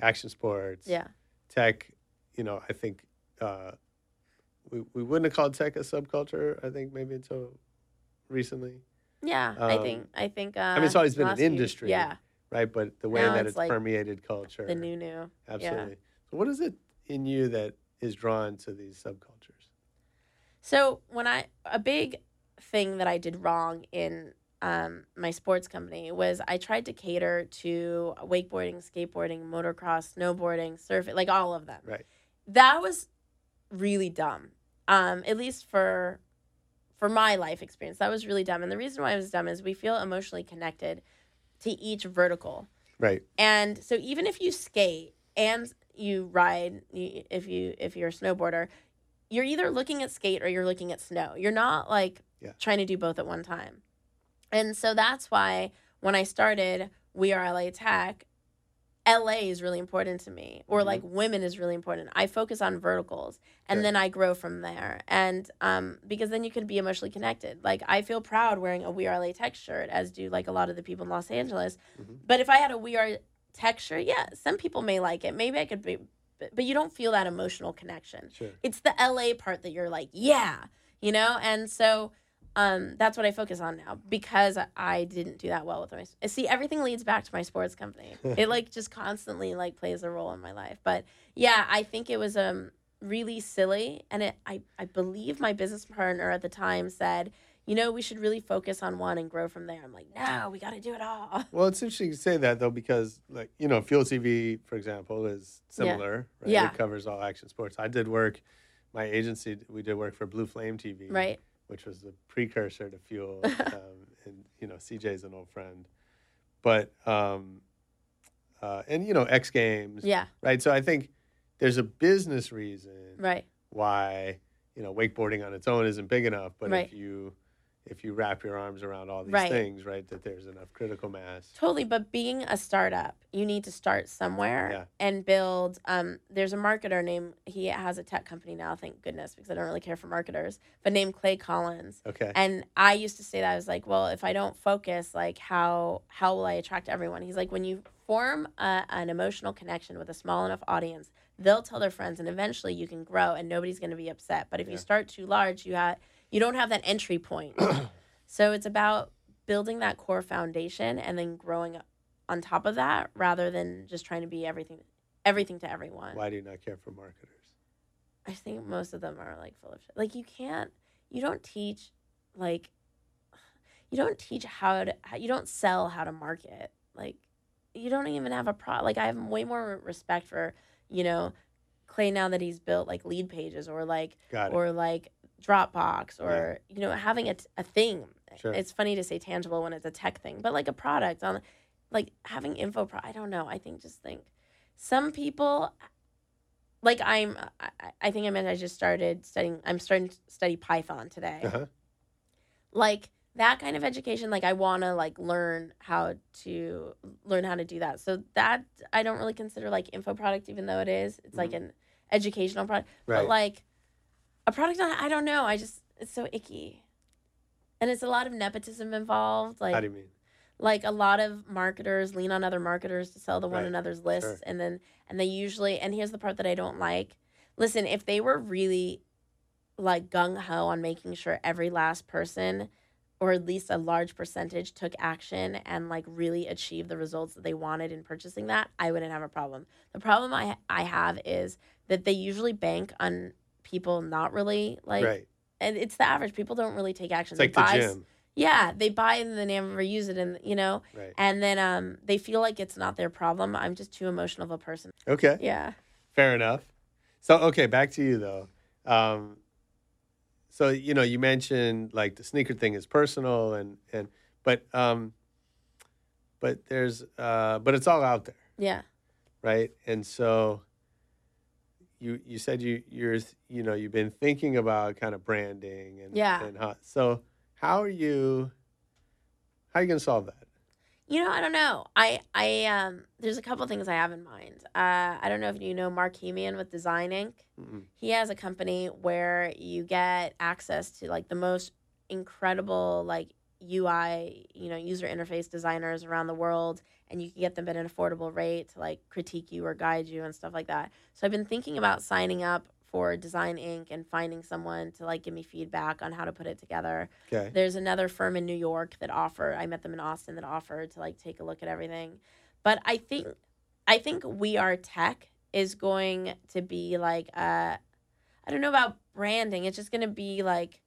action sports, Yeah. tech. You know, I think uh, we we wouldn't have called tech a subculture. I think maybe until recently, Yeah. I Um, think I think uh I mean, it's always been an few- industry. Yeah. right? But the way Now that it's it's, like permeated culture, The new new. absolutely. So, what is it in you that is drawn to these subcultures? So when I a big thing that I did wrong in um, my sports company was I tried to cater to wakeboarding, skateboarding, motocross, snowboarding, surfing, like all of them. Right. That was really dumb. Um, at least for for my life experience, that was really dumb. And the reason why it was dumb is we feel emotionally connected to each vertical. Right. And so even if you skate and you ride, you, if you if you're a snowboarder, you're either looking at skate or you're looking at snow. You're not like Yeah. trying to do both at one time. And so that's why when I started We Are LA Tech, LA is really important to me, or Mhm. like women is really important. I focus on verticals and Sure. then I grow from there. And um, because then you can be emotionally connected. Like I feel proud wearing a We Are LA Tech shirt, as do like a lot of the people in Los Angeles. Mhm. But if I had a We Are Tech shirt, yeah, some people may like it. Maybe I could be, but, but you don't feel that emotional connection Sure. it's the LA part that you're like, yeah, you know? And so um, that's what I focus on now because I didn't do that well with my. See, everything leads back to my sports company. it like just constantly like plays a role in my life. But yeah, I think it was um really silly, and it I I believe my business partner at the time said. You know, we should really focus on one and grow from there. I'm like, no, we got to do it all. Well, it's interesting you say that though, because like you know, Fuel TV, for example, is similar. Right? Yeah. It covers all action sports. I did work. My agency, we did work for Blue Flame TV, Right. Which was the precursor to Fuel. um, and you know, CJ's an old friend, but um, uh, and you know, X Games, Yeah. right? So I think there's a business reason Right. why you know wakeboarding on its own isn't big enough, but Right. if you if you wrap your arms around all these Right. things, right, that there's enough critical mass. Totally, but being a startup, you need to start somewhere Yeah. and build. Um, there's a marketer named he has a tech company now. Thank goodness, because I don't really care for marketers. But named Clay Collins, Okay. and I used to say that I was like, well, if I don't focus, like how how will I attract everyone? He's like, when you form a, an emotional connection with a small enough audience, they'll tell their friends, and eventually you can grow, and nobody's going to be upset. But if Yeah. you start too large, you have you don't have that entry point. so it's about building that core foundation and then growing on top of that, rather than just trying to be everything everything to everyone. Why do you not care for marketers? I think most of them are like full of shit. Like you can't, you don't teach like you don't teach how to you don't sell how to market like you don't even have a pro like i have way more respect for you know clay now that he's built like Leadpages or like or like dropbox or you know having a, a thing Sure. it's funny to say tangible when it's a tech thing but like a product on like having info pro i don't know i think just think some people like i'm i, I think i meant i just started studying i'm starting to study python today Uh-huh. like that kind of education like i want to like learn how to learn how to do that so that i don't really consider like info product even though it is it's like an educational product Mm-hmm. Right. but like a product on i don't know i just it's so icky and it's a lot of nepotism involved like How do you mean? like a lot of marketers lean on other marketers to sell the one Right. another's lists Sure. and then and they usually and here's the part that i don't like listen if they were really like gung-ho on making sure every last person or at least a large percentage took action and like really achieved the results that they wanted in purchasing that i wouldn't have a problem the problem i i have is that they usually bank on people not really like right. and it's the average people don't really take action It's like they the buy s- gym. yeah they buy and then never use it and you know Right. and then um they feel like it's not their problem i'm just too emotional of a person Okay. yeah Fair enough. So okay, back to you though. Um, so you know, you mentioned like the sneaker thing is personal, and and but um, but there's uh, but it's all out there, yeah right? And so you you said you you're you know you've been thinking about kind of branding and Yeah. and how, so how are you how are you gonna solve that? you know i don't know i i um there's a couple things i have in mind uh i don't know if you know Marc Hemeon with design inc Mm-mm. he has a company where you get access to like the most incredible like UI, you know, user interface designers around the world and you can get them at an affordable rate to like critique you or guide you and stuff like that. So I've been thinking about signing up for Design Inc. and finding someone to like give me feedback on how to put it together. Okay. There's another firm in New York that offer I met them in Austin that offered to like take a look at everything. But I think I think We Are Tech is going to be like uh I don't know about branding. It's just going to be like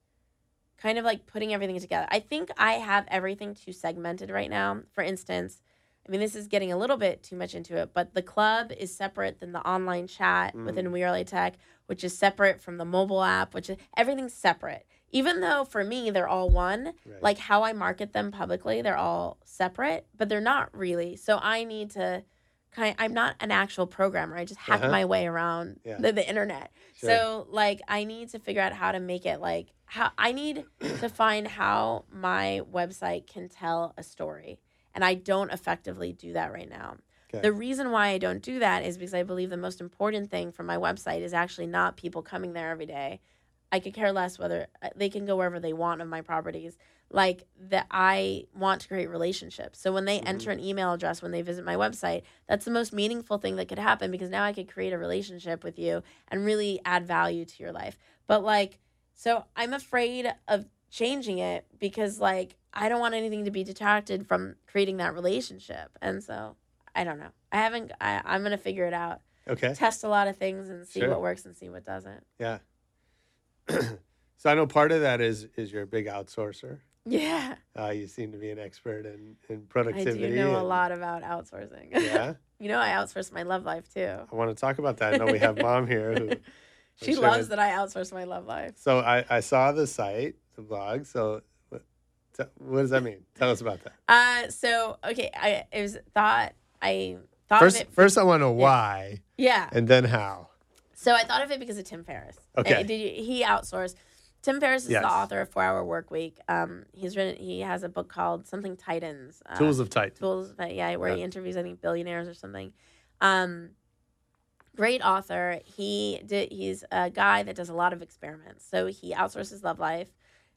kind of like putting everything together. I think I have everything too segmented right now. For instance, I mean, this is getting a little bit too much into it, but the club is separate than the online chat Mm. within We LA Tech, which is separate from the mobile app, which is everything's separate. Even though for me they're all one, Right. like how I market them publicly, they're all separate, but they're not really. So I need to kind I'm not an actual programmer. I just hack Uh-huh. my way around Yeah. the, the internet. Sure. So like I need to figure out how to make it like how I need to find how my website can tell a story. And I don't effectively do that right now. Okay. The reason why I don't do that is because I believe the most important thing for my website is actually not people coming there every day. I could care less whether uh, they can go wherever they want of my properties. Like that, I want to create relationships. So when they enter an email address when they visit my website, that's the most meaningful thing that could happen because now I could create a relationship with you and really add value to your life. But like, so I'm afraid of changing it because like I don't want anything to be detracted from creating that relationship. And so I don't know. I haven't. I, I'm gonna figure it out. Okay. Test a lot of things and see Sure. what works and see what doesn't. Yeah. so I know part of that is is you're a big outsourcer. Yeah, Uh, you seem to be an expert in, in productivity. I do know a lot about outsourcing. Yeah. you know, I outsource my love life too. I want to talk about that. I know we have mom here who. She loves that- that I outsource my love life. So I, I saw the site, the blog. So what, does that mean? Tell us about that. Uh, so okay, I it was thought I thought First, of it. first I want to know why yeah, and then how. So I thought of it because of Tim Ferriss. Okay. Uh, Did you, he outsourced? Tim Ferriss is Yes. the author of Four Hour Work Week. Um, he's written. He has a book called something Titans. Uh, Tools of Titan. tools. That, yeah, where he interviews I think billionaires or something. Um, great author. He did. He's a guy that does a lot of experiments. So he outsources love life,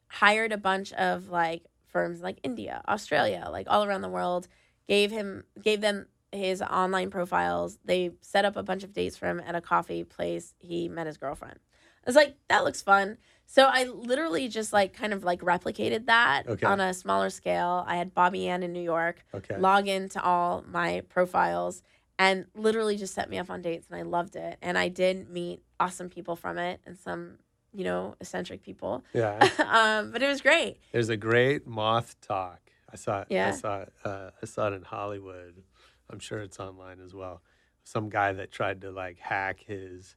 hired a bunch of like firms like India, Australia, like all around the world. Gave him gave them his online profiles. They set up a bunch of dates for him at a coffee place. He met his girlfriend. I was like, that looks fun. So I literally just like kind of like replicated that Okay. on a smaller scale. I had Bobby Ann in New York Okay. log into all my profiles and literally just set me up on dates and I loved it. And I did meet awesome people from it and some you know, eccentric people. Yeah. um, but it was great. There's a great moth talk. I saw it. Yeah. I saw it. Uh, I saw it in Hollywood. I'm sure it's online as well. Some guy that tried to like hack his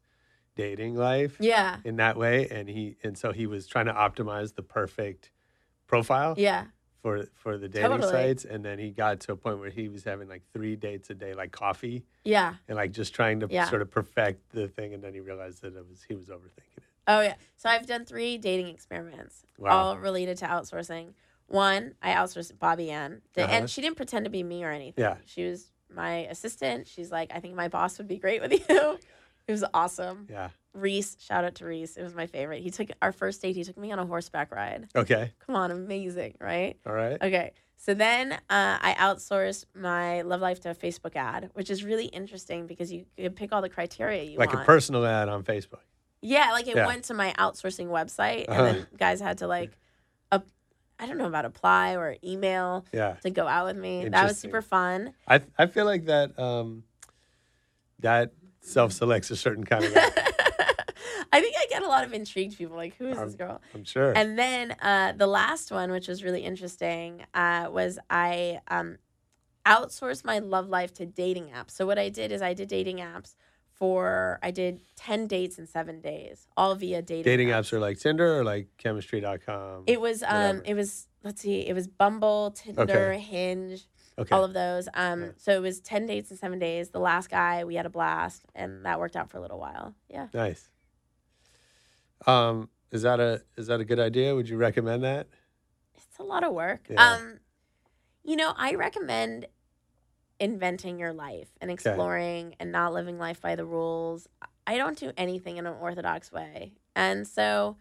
dating life Yeah. in that way, and he and so he was trying to optimize the perfect profile Yeah. for for the dating Totally. sites, and then he got to a point where he was having like three dates a day, like coffee, Yeah. and like just trying to Yeah. sort of perfect the thing, and then he realized that it was he was overthinking it. Oh yeah. So I've done three dating experiments, Wow. all related to outsourcing. One, I outsourced Bobby Ann, The- Uh-huh. and she didn't pretend to be me or anything. Yeah. She was my assistant. She's like, I think my boss would be great with you. It was awesome. Yeah. Reese, shout out to Reese. It was my favorite. He took our first date. He took me on a horseback ride. Okay. Come on, amazing, right? All right. Okay. So then uh, I outsourced my love life to a Facebook ad, which is really interesting because you can pick all the criteria you want. Like want. a personal ad on Facebook. Yeah, like it Yeah. went to my outsourcing website, Uh-huh. and then guys had to like, up, I don't know about apply or email Yeah. to go out with me. That was Interesting. super fun. I I feel like that um that self selects a certain kind of guy. I think I get a lot of intrigued people like, who is this Um, girl? I'm sure. And then uh, the last one, which was really interesting, uh, was I um, outsourced my love life to dating apps. So what I did is I did dating apps for I did ten dates in seven days, all via dating. Dating apps are like Tinder or like chemistry.com. It was um Whatever. it was let's see, it was Bumble, Tinder, Okay. Hinge, okay. all of those. Um Yeah. so it was 10 dates in 7 days. The last guy, we had a blast and that worked out for a little while. Yeah. nice. Um is that a is that a good idea? Would you recommend that? It's a lot of work. Yeah. Um you know, I recommend inventing your life and exploring and not living life by the rules. I don't do anything in an orthodox way. And so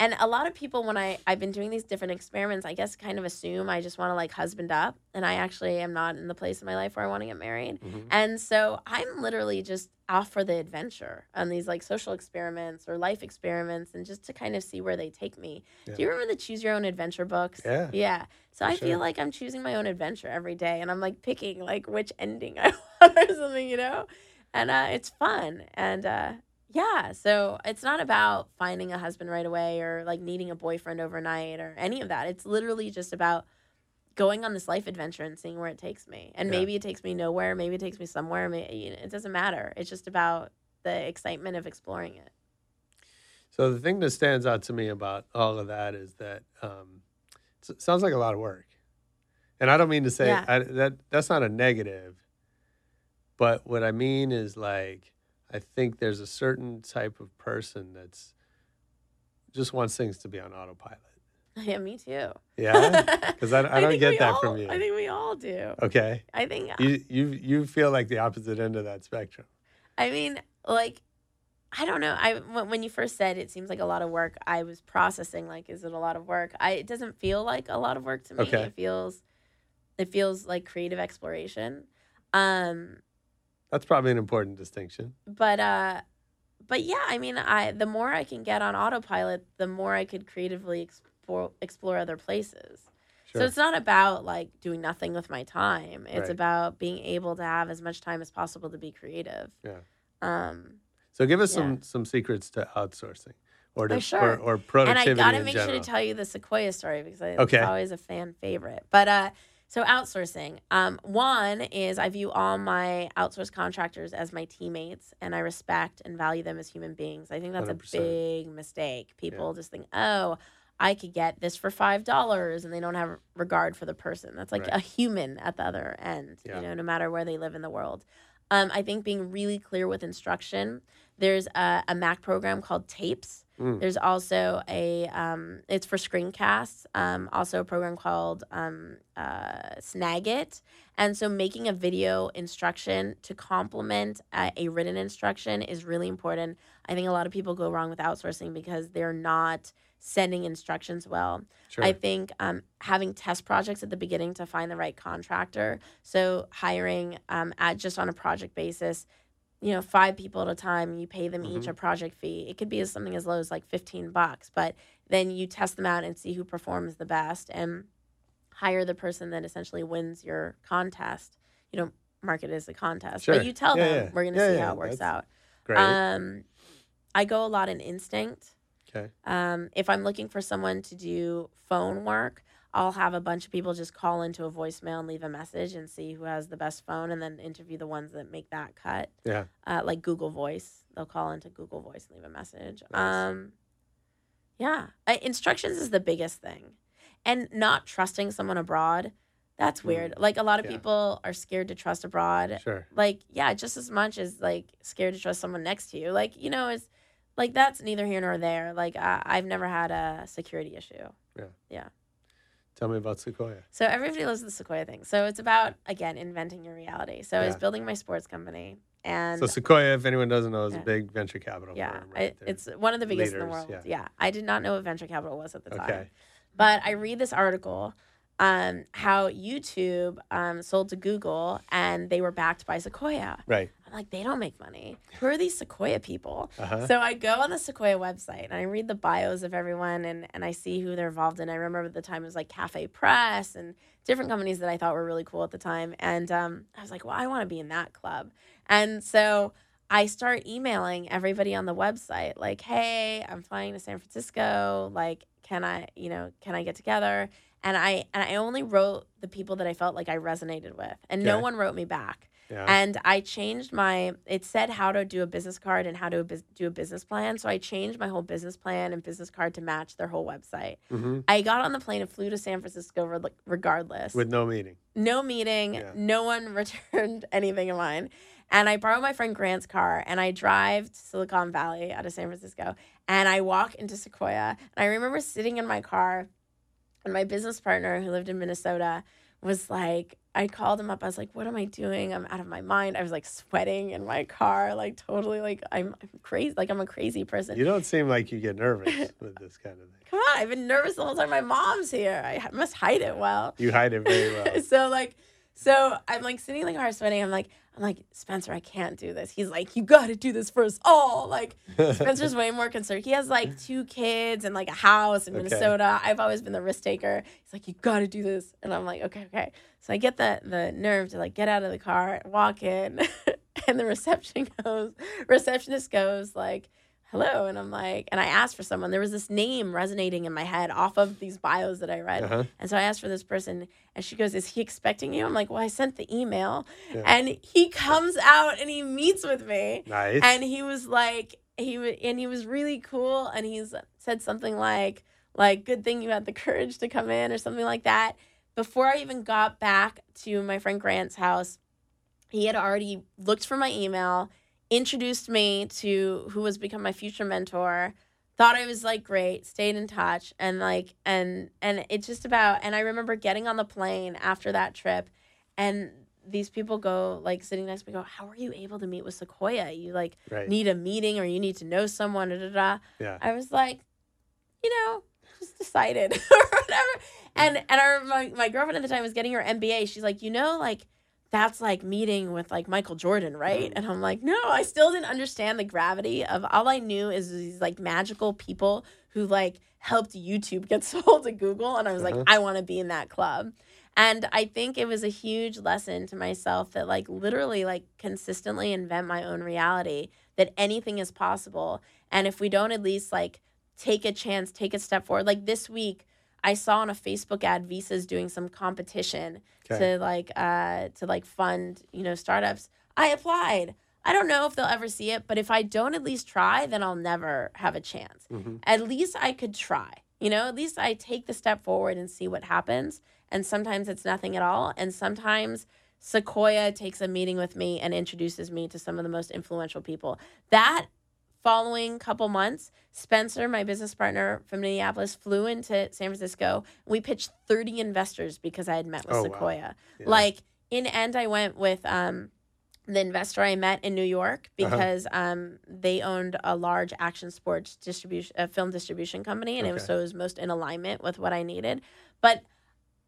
and a lot of people when I I've been doing these different experiments, I guess kind of assume I just want to like husband up and I actually am not in the place in my life where I want to get married. Mhm. And so I'm literally just off for the adventure on these like social experiments or life experiments and just to kind of see where they take me. Yeah. Do you remember the choose your own adventure books? Yeah. Yeah. So I sure. feel like I'm choosing my own adventure every day and I'm like picking like which ending I want or something, you know? And uh, it's fun. And uh, yeah, so it's not about finding a husband right away or like needing a boyfriend overnight or any of that. It's literally just about going on this life adventure and seeing where it takes me. And Yeah. maybe it takes me nowhere, maybe it takes me somewhere. Maybe, it doesn't matter. It's just about the excitement of exploring it. So the thing that stands out to me about all of that is that um, it sounds like a lot of work, and I don't mean to say Yeah. I, that that's not a negative, but what I mean is like I think there's a certain type of person that's just wants things to be on autopilot. Yeah, me too. Yeah, because I, I don't get that all- from you. I think we all do. Okay, I think you you you feel like the opposite end of that spectrum. I mean, like, I don't know. I when when you first said it seems like a lot of work, I was processing like, is it a lot of work? I it doesn't feel like a lot of work to me. Okay. It feels, it feels like creative exploration. Um, That's probably an important distinction. but uh, but yeah, I mean, I the more I can get on autopilot, the more I could creatively explore explore other places. Sure. So it's not about like doing nothing with my time. It's Right. about being able to have as much time as possible to be creative. Yeah. Um, So give us Yeah. some some secrets to outsourcing or to sure. or, or and I gotta make general. sure to tell you the Sequoia story because I, Okay. it's always a fan favorite. But uh, so outsourcing. Um, one is I view all my outsourced contractors as my teammates, and I respect and value them as human beings. I think that's 100%. a big mistake. People just think, oh. I could get this for five dollars, and they don't have regard for the person. That's like Right. a human at the other end, Yeah. you know, no matter where they live in the world. Um, I think being really clear with instruction. There's a, a Mac program called Tapes. Mm. There's also a um, it's for screencasts. Um, also a program called um, uh, Snagit, and so making a video instruction to complement uh, a written instruction is really important. I think a lot of people go wrong with outsourcing because they're not sending instructions well. Sure. I think um, having test projects at the beginning to find the right contractor. So hiring um, at just on a project basis, you know, five people at a time. You pay them each a project fee. It could be as something as low as like fifteen bucks, but then you test them out and see who performs the best and hire the person that essentially wins your contest. You don't market it as a contest, Sure. but you tell Yeah, them yeah. we're going to Yeah, see how it works out. Great. Um, I go a lot in instinct. Okay. Um, if I'm looking for someone to do phone work, I'll have a bunch of people just call into a voicemail and leave a message and see who has the best phone and then interview the ones that make that cut. Yeah. Uh, like Google Voice. They'll call into Google Voice and leave a message. Nice. Um, yeah. I, instructions is the biggest thing. And not trusting someone abroad, that's weird. Like a lot of Mm. Yeah. people are scared to trust abroad Sure. like yeah just as much as like scared to trust someone next to you like you know it's like that's neither here nor there like I, i've never had a security issue Tell me about Sequoia. so everybody loves the sequoia thing so it's about again inventing your reality so i was building my sports company and So Sequoia, if anyone doesn't know, is Yeah. a big venture capital yeah firm. Right? They're- it's one of the biggest in the world yeah. yeah. i did not know what venture capital was at the time but I read this article um, how YouTube um, sold to Google and they were backed by Sequoia. Right. I'm like, they don't make money. Who are these Sequoia people? Uh-huh. So I go on the Sequoia website and I read the bios of everyone and, and I see who they're involved in. I remember at the time it was like Cafe Press and different companies that I thought were really cool at the time. And um, I was like, well, I want to be in that club. And so I start emailing everybody on the website, like, hey, I'm flying to San Francisco. Like, can I, you know, can I get together? And I and I only wrote the people that I felt like I resonated with, and no Okay. one wrote me back. Yeah. And I changed my. It said how to do a business card and how to bus- do a business plan. So I changed my whole business plan and business card to match their whole website. hmm I got on the plane and flew to San Francisco re- regardless. With no meeting. no meeting. Yeah. No one returned anything of mine. And I borrowed my friend Grant's car and I drive to Silicon Valley out of San Francisco. And I walk into Sequoia. And I remember sitting in my car and my business partner who lived in Minnesota was like, I called him up. I was like, what am I doing? I'm out of my mind. I was like sweating in my car, like totally like I'm, I'm crazy. Like I'm a crazy person. You don't seem like you get nervous with this kind of thing. Come on, I've been nervous the whole time. My mom's here. I must hide it well. You hide it very well. so like so I'm like sitting in the car sweating. I'm like, I'm like, Spencer, I can't do this. He's like, you gotta do this for us all. Like Spencer's way more concerned. He has like two kids and like a house in Okay. Minnesota. I've always been the risk taker. He's like, you gotta do this. And I'm like, okay, okay. So I get the the nerve to like get out of the car, walk in, and the reception goes, receptionist goes like, hello. And I'm like, and I asked for someone. There was this name resonating in my head off of these bios that I read. Uh-huh. And so I asked for this person, and she goes, Is he expecting you? I'm like, Well, I sent the email. Yeah. And he comes out and he meets with me. Nice. And he was like, he wa- and he was really cool. And he's said something like, like, good thing you had the courage to come in or something like that. Before I even got back to my friend Grant's house, he had already looked for my email, introduced me to who was become my future mentor, thought I was like great, stayed in touch, and like and and it's just about and I remember getting on the plane after that trip and these people go like sitting next to me go, How are you able to meet with Sequoia? You like right. need a meeting or you need to know someone, da da da. Yeah. I was like, you know, just decided or whatever. And and remember my, my girlfriend at the time was getting her MBA. She's like, you know, like that's like meeting with like Michael Jordan, right? Mm. And I'm like, no, I still didn't understand the gravity of all I knew is these like magical people who like helped YouTube get sold to Google. And I was Uh-huh. like, I want to be in that club. And I think it was a huge lesson to myself that like literally like consistently invent my own reality, that anything is possible. And if we don't at least like take a chance, take a step forward. Like this week, I saw on a Facebook ad Visa's doing some competition Okay. to like uh to like fund, you know, startups. I applied. I don't know if they'll ever see it, but if I don't at least try, then I'll never have a chance. Mhm. At least I could try. You know, at least I take the step forward and see what happens. And sometimes it's nothing at all. And sometimes Sequoia takes a meeting with me and introduces me to some of the most influential people. That following couple months, Spencer, my business partner from Minneapolis, flew into San Francisco. We pitched 30 investors because I had met with Oh, wow. Sequoia. Yeah. Like in end, I went with um, the investor I met in New York Uh-huh. because um, they owned a large action sports distribution, a film distribution company, and it was so it was most in alignment with what I needed. But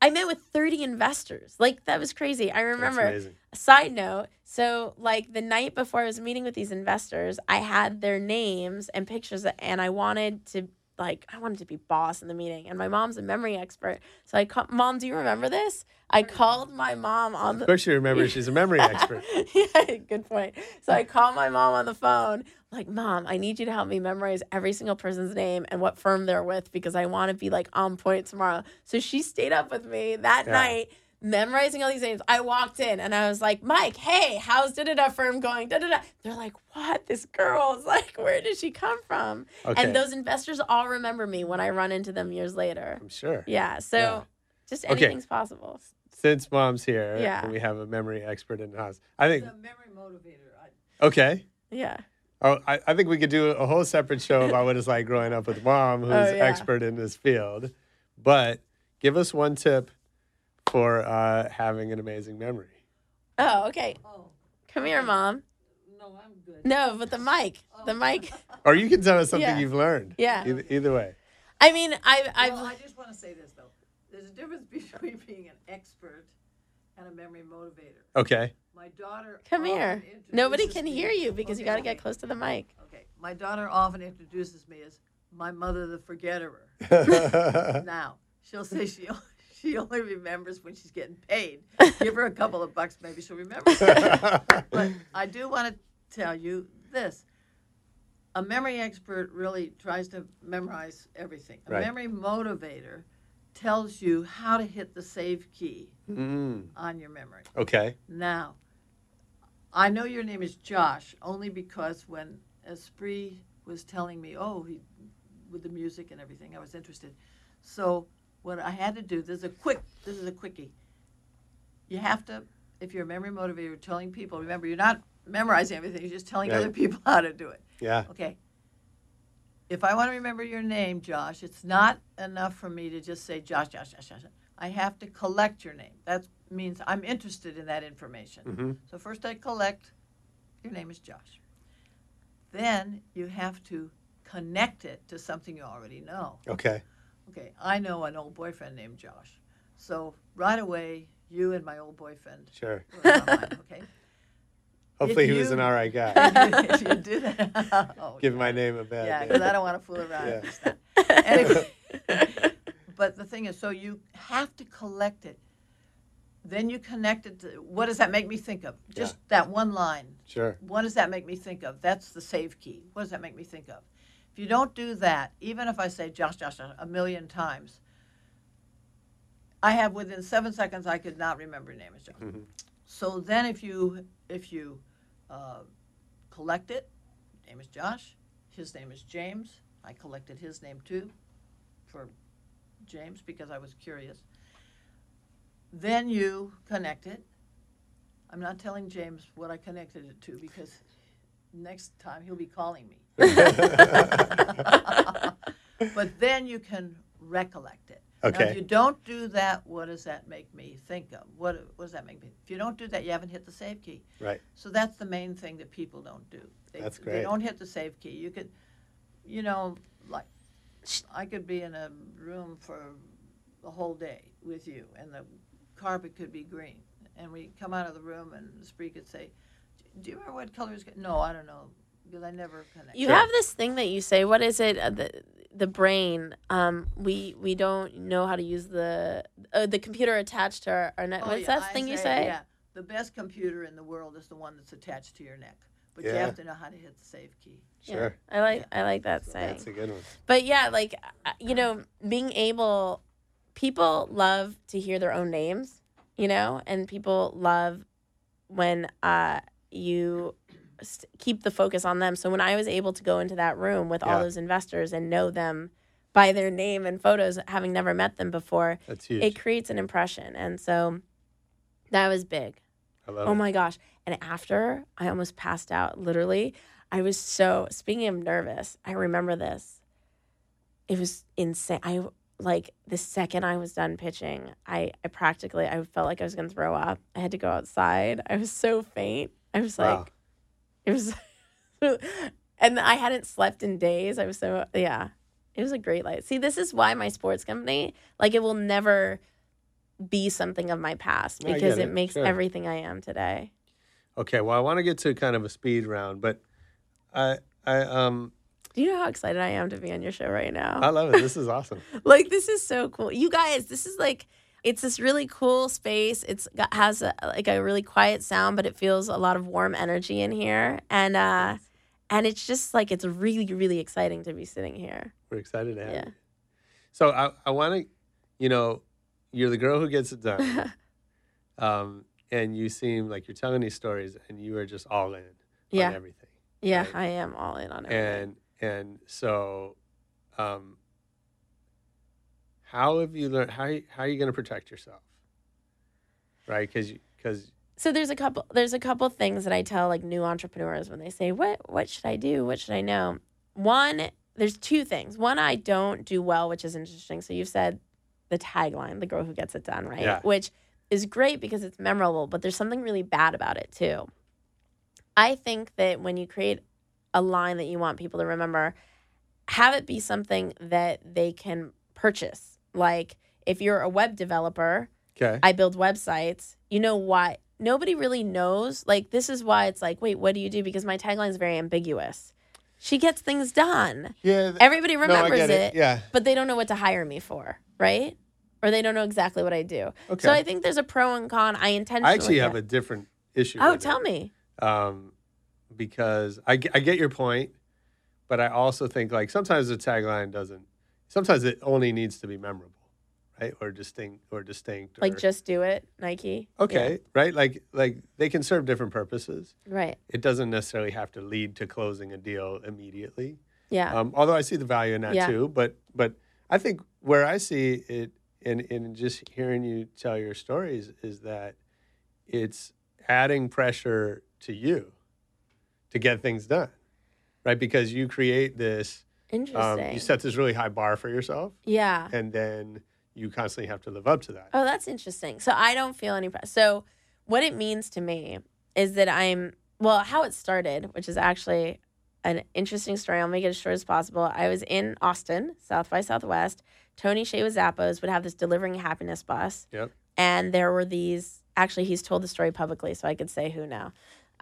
I met with 30 investors. Like that was crazy. I remember amazing. side note so like the night before i was meeting with these investors i had their names and pictures and i wanted to like I wanted to be boss in the meeting, and my mom's a memory expert. So I called, Mom, do you remember this? I mm. called my mom on Of the. course, she remembers she's a memory expert. yeah, good point. So I called my mom on the phone, like, Mom, I need you to help me memorize every single person's name and what firm they're with because I want to be like on point tomorrow. So she stayed up with me that Yeah. night, memorizing all these names. I walked in and I was like, Mike, hey, how's da da da firm going? Da da da. They're like, what? This girl's like, where did she come from? Okay. And those investors all remember me when I run into them years later. I'm sure. Yeah. So Yeah. just Okay. anything's possible. Since mom's here, Yeah. and we have a memory expert in the house. I think It's a memory motivator. I, okay. Yeah. Oh, I, I think we could do a whole separate show about what it's like growing up with mom, oh, who's Oh, yeah. expert in this field. But give us one tip for uh, having an amazing memory. Oh, okay. oh, Come here, mom. no, I'm good. No, but the mic. Oh. The mic. Or you can tell us something Yeah. you've learned. Yeah. Either, either way. I mean, I, I've. Well, I just want to say this though. There's a difference between being an expert and a memory motivator. Okay. My daughter. Come often here. Nobody can me- hear you because you got to get close to the mic. Okay, my daughter often introduces me as my mother, the forgetterer. now she'll say she she only remembers when she's getting paid. Give her a couple of bucks, maybe she'll remember. but I do want to tell you this. A memory expert really tries to memorize everything. A Right. memory motivator tells you how to hit the save key mm, on your memory. okay. Now, I know your name is Josh only because when Espree was telling me, oh, he, with the music and everything, I was interested. So what I had to do, this is a quick, this is a quickie. You have to, if you're a memory motivator, telling people, remember, you're not memorizing everything, you're just telling Right. other people how to do it. Yeah. Okay. If I want to remember your name, Josh, it's not enough for me to just say Josh, Josh, Josh, Josh. I have to collect your name. That means I'm interested in that information. Mm-hmm. So first I collect your name is Josh. Then you have to connect it to something you already know. Okay. Okay, I know an old boyfriend named Josh. So right away, you and my old boyfriend Sure. were on okay? Hopefully If he was an all right guy. if you do that, oh, Give my name a bad yeah, because I don't want to fool around. Yeah. Anyway, but the thing is, so you have to collect it. Then you connect it to what does that make me think of? Just that one line. Sure. What does that make me think of? That's the save key. What does that make me think of? If you don't do that, even if I say Josh, Josh, Josh a million times, I have within seven seconds I could not remember your name is Josh. So then, if you if you uh, collect it, name is Josh, his name is James. I collected his name too, for James because I was curious. Then you connect it. I'm not telling James what I connected it to because next time he'll be calling me. but then you can recollect it. Now, Okay. if you don't do that, what does that make me think of? What, what does that make me? If you don't do that, you haven't hit the save key. Right. So that's the main thing that people don't do. They, That's They don't hit the save key. You could, you know, like I could be in a room for the whole day with you, and the carpet could be green, and we come out of the room, and the spree could say, "Do you remember what color is?" No, I don't know because I never connect. You have this thing that you say. What is it? Uh, the the brain. Um, we we don't know how to use the uh, the computer attached to our, our neck. Oh, What's yeah, that I thing you say? Yeah, the best computer in the world is the one that's attached to your neck, but you have to know how to hit the save key. Yeah, Sure. I like I like that saying. That's a good one. But yeah, like uh, you know, being able, people love to hear their own names, you know, and people love when uh you keep the focus on them. So when I was able to go into that room with all those investors and know them by their name and photos, having never met them before, it creates an impression, and so that was big. I love Oh it. my gosh. And after I almost passed out, literally, I was so, speaking of nervous, I remember this. It was insane. I, like, the second I was done pitching, I, I practically, I felt like I was going to throw up. I had to go outside. I was so faint. I was Wow. like, it was, and I hadn't slept in days. I was so, yeah, it was a great light. See, this is why my sports company, like, it will never be something of my past because it, it, makes sure. everything I am today. Okay, well, I want to get to kind of a speed round, but I, I, um, Do you know how excited I am to be on your show right now? I love it. This is awesome. like this is so cool. You guys, this is like it's this really cool space. It's got has a, like a really quiet sound, but it feels a lot of warm energy in here, and uh, and it's just like it's really really exciting to be sitting here. We're excited to have Yeah. you. So I, I want to, you know, you're the girl who gets it done. um, and you seem like you're telling these stories and you are just all in Yeah. on everything. Yeah, Right. I am all in on everything. And and so um, how have you learned how how are you going to protect yourself? Right? Cuz cuz so there's a couple there's a couple things that I tell like new entrepreneurs when they say what what should I do what should I know one there's two things one I don't do well which is interesting so you've said the tagline the girl who gets it done right Yeah. which is great because it's memorable but there's something really bad about it too I think that when you create a line that you want people to remember have it be something that they can purchase like if you're a web developer okay. I build websites. You know why? Nobody really knows. Like, this is why it's like, wait, what do you do? Because my tagline is very ambiguous. She gets things done. yeah. th- Everybody remembers get it, Yeah. but they don't know what to hire me for, right? Or they don't know exactly what I do. Okay. So I think there's a pro and con. I intentionally. I actually have a different issue. Oh, tell it. me. um, because I, I get your point, but I also think like sometimes the tagline doesn't. Sometimes it only needs to be memorable, right, or distinct, or distinct. Like, or- just do it, Nike. okay, right? Like like they can serve different purposes. Right. It doesn't necessarily have to lead to closing a deal immediately. Yeah. Um, although I see the value in that Yeah. too, but but I think where I see it in in just hearing you tell your stories is that it's adding pressure to you to get things done, right? Because you create this, Interesting. um, you set this really high bar for yourself, yeah. and then you constantly have to live up to that. Oh, that's interesting. So I don't feel any pressure. So what it means to me is that I'm well, how it started, which is actually an interesting story. I'll make it as short as possible. I was in Austin, South by Southwest. Tony Hsieh with Zappos would have this delivering happiness bus. Yep. And there were these actually he's told the story publicly, so I could say who now.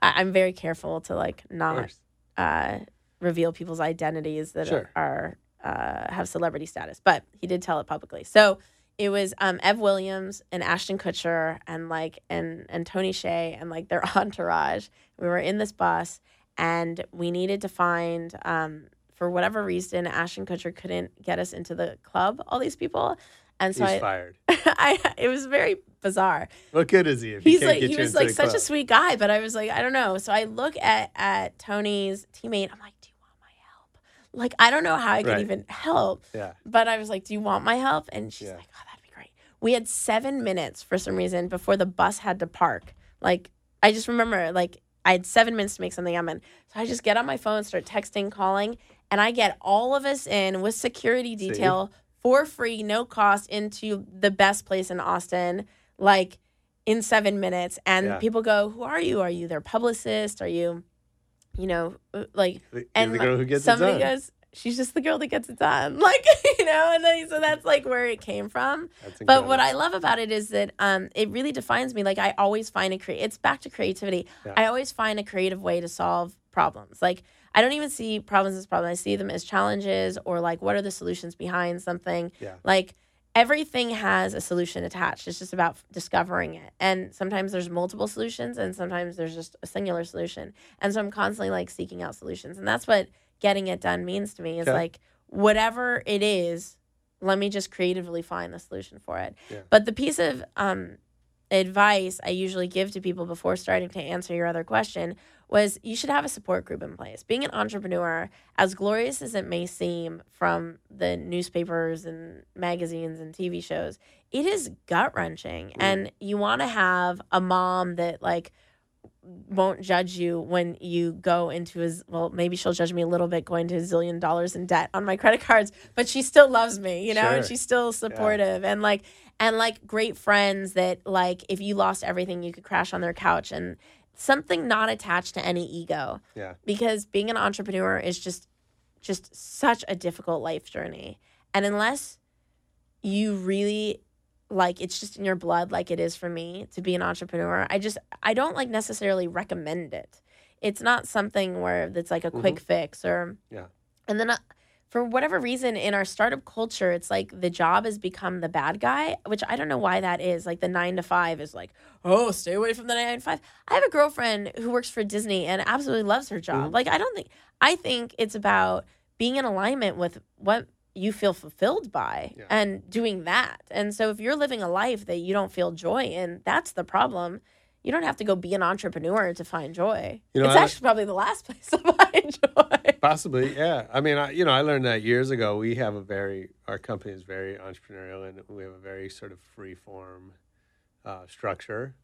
I, I'm very careful to like not uh, reveal people's identities that Sure. are uh, have celebrity status, but he did tell it publicly. So it was um, Ev Williams and Ashton Kutcher and like and and Tony Hsieh and like their entourage. We were in this bus and we needed to find um, for whatever reason Ashton Kutcher couldn't get us into the club. All these people. And so He's I, fired. I, it was very bizarre What good is he if he he's can't like he you was like such a sweet guy but i was like i don't know so i look at at tony's teammate i'm like do you want my help like i don't know how i could Right. even help Yeah. but i was like do you want my help and she's Yeah. like oh that'd be great we had seven minutes for some reason before the bus had to park like i just remember like i had seven minutes to make something happen so i just get on my phone start texting calling and i get all of us in with security detail for free no cost into the best place in austin like in seven minutes and Yeah. people go who are you are you their publicist are you you know uh, like and the girl who gets somebody goes she's just the girl that gets it done. Like you know and then so that's like where it came from. But what i love about it is that um it really defines me. Like i always find a create it's back to creativity. Yeah. i always find a creative way to solve problems. Like i don't even see problems as problems. I see them as challenges or like what are the solutions behind something. Yeah. like everything has a solution attached. It's just about discovering it. And sometimes there's multiple solutions and sometimes there's just a singular solution. And so i'm constantly like seeking out solutions. And that's what getting it done means to me is Okay. like whatever it is let me just creatively find the solution for it. Yeah. but the piece of um, advice i usually give to people before starting to answer your other question was you should have a support group in place. Being an entrepreneur as glorious as it may seem from the newspapers and magazines and tv shows it is gut wrenching mm. and you want to have a mom that like won't judge you when you go into his well maybe she'll judge me a little bit going to a zillion dollars in debt on my credit cards but she still loves me you know and she's still supportive. And like and like great friends that like if you lost everything you could crash on their couch and something not attached to any ego Yeah. because being an entrepreneur is just just such a difficult life journey and unless you really like it's just in your blood like it is for me to be an entrepreneur i just i don't like necessarily recommend it it's not something where it's like a quick fix or Yeah. And then uh, for whatever reason in our startup culture, it's like the job has become the bad guy, which I don't know why that is. Like the nine to five is like, oh, stay away from the nine to five. I have a girlfriend who works for Disney and absolutely loves her job. Mm-hmm. Like, I don't think, I think it's about being in alignment with what you feel fulfilled by Yeah. and doing that. And so if you're living a life that you don't feel joy in, that's the problem. You don't have to go be an entrepreneur to find joy. You know, it's I- actually probably the last place to find joy. Possibly, yeah. I mean, I, you know, I learned that years ago. We have a very, our company is very entrepreneurial, and we have a very sort of free form uh, structure.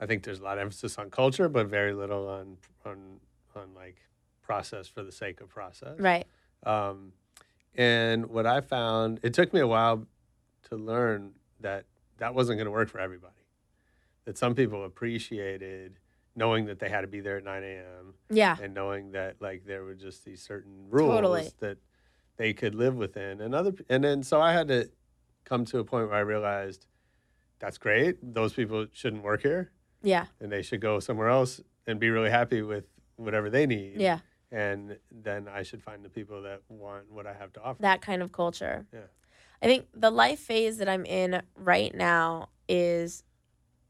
I think there's a lot of emphasis on culture, but very little on on on like process for the sake of process. Right. Um, and what I found, it took me a while to learn that that wasn't going to work for everybody. That some people appreciated knowing that they had to be there at 9 a.m. Yeah. and knowing that like there were just these certain rules Totally. that they could live within, and other, and then so I had to come to a point where I realized that's great. Those people shouldn't work here, Yeah. and they should go somewhere else and be really happy with whatever they need Yeah. and then I should find the people that want what I have to offer. that kind of culture. Yeah. I think the life phase that I'm in right now is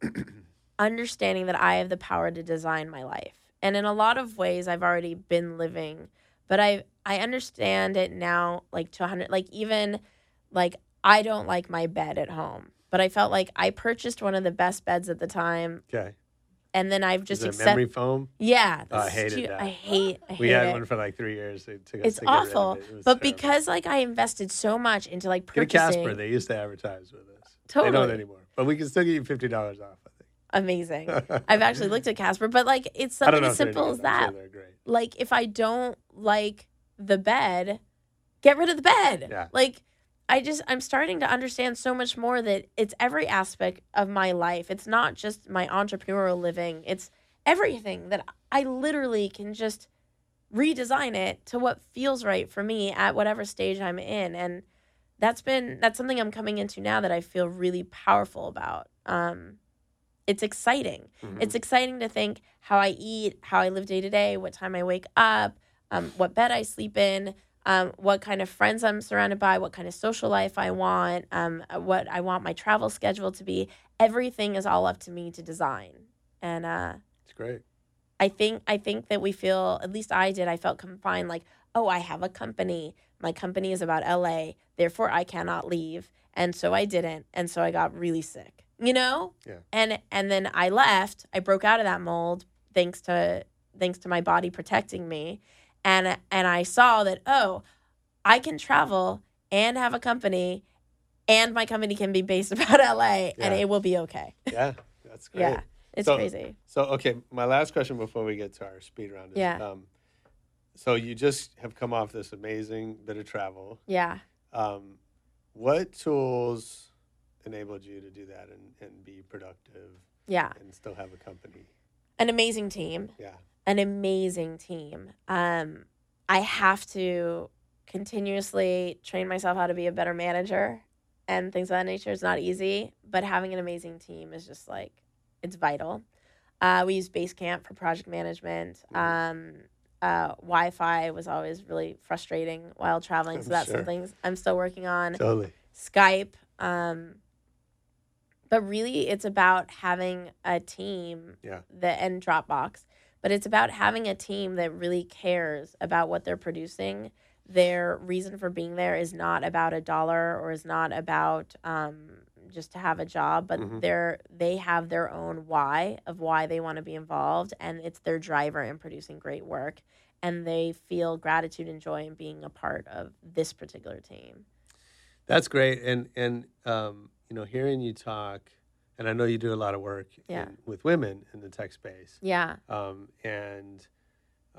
understanding that I have the power to design my life. And in a lot of ways I've already been living, but I I understand it now like to 100 like even like I don't like my bed at home. But I felt like I purchased one of the best beds at the time okay. and then I've just accepted memory foam? Yeah, Oh, I hated too- that. I hate I hate We had it. one for like three years. It took us it's to get rid of awful. it. It But terrible. because like I invested so much into like get a Casper, they used to advertise with us. Totally. They don't anymore, but we can still get you fifty dollars off. Amazing. I've actually looked at Casper, but like it's something as simple as. Sure that. Like if I don't like the bed, get rid of the bed. Yeah. Like I just I'm starting to understand so much more that it's every aspect of my life. It's not just my entrepreneurial living. It's everything that I literally can just redesign it to what feels right for me at whatever stage I'm in and that's been that's something I'm coming into now that I feel really powerful about. Um it's exciting. Mm-hmm. It's exciting to think how I eat, how I live day to day, what time I wake up, um, what bed I sleep in, um, what kind of friends I'm surrounded by, what kind of social life I want, um, uh, what I want my travel schedule to be. Everything is all up to me to design, and uh, It's great. I think I think that we feel at least I did. I felt confined, like oh, I have a company. My company is about LA, therefore I cannot leave, and so I didn't, and so I got really sick. You know, Yeah. and and then I left. I broke out of that mold thanks to thanks to my body protecting me, and and I saw that oh, I can travel and have a company, and my company can be based about LA, and it will be okay. Yeah, that's great. Yeah, it's So- crazy. So okay, my last question before we get to our speed round is Yeah. um, so you just have come off this amazing bit of travel. Yeah. Um, what tools enabled you to do that and, and be productive Yeah. and still have a company? An amazing team. Yeah. An amazing team. Um, I have to continuously train myself how to be a better manager and things of that nature. It's not easy, but having an amazing team is just like it's vital. Uh, we use Basecamp for project management. Um, uh, Wi-Fi was always really frustrating while traveling, so I'm that's sure. something I'm still working on. Totally. Skype. Um, but really, it's about having a team Yeah. that and Dropbox. But it's about having a team that really cares about what they're producing. Their reason for being there is not about a dollar or is not about um, just to have a job, but Mhm. they're they have their own why of why they want to be involved, and it's their driver in producing great work. And they feel gratitude and joy in being a part of this particular team. That's great. And and um, you know, hearing you talk, and I know you do a lot of work Yeah. in, with women in the tech space. Yeah. Um, and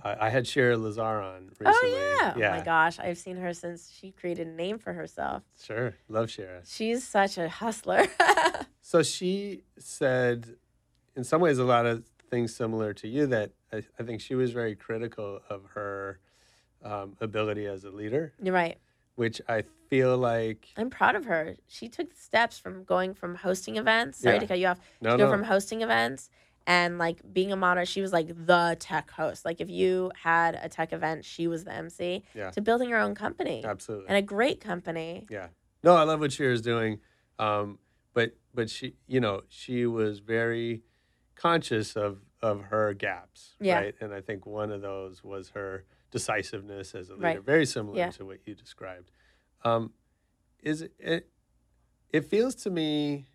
I, I had Shara Lazar on recently. Oh yeah. Yeah. Oh my gosh, I've seen her since she created a name for herself. Sure. Love Shara. She's such a hustler. So she said, in some ways, a lot of things similar to you. That I, I think she was very critical of her um, ability as a leader, You're right. Which I feel like I'm proud of her. She took the steps from going from hosting events. Sorry Yeah. to cut you off. no, to go no, from hosting events and like being a moderator, she was like the tech host. Like if you had a tech event, she was the MC. Yeah. To building her own company Absolutely. and a great company. Yeah. No, I love what she was doing. Um, but but she, you know, she was very conscious of of her gaps, Yeah. right? And I think one of those was her decisiveness as a leader, Right. very similar Yeah. to what you described. Um, is it, it? It feels to me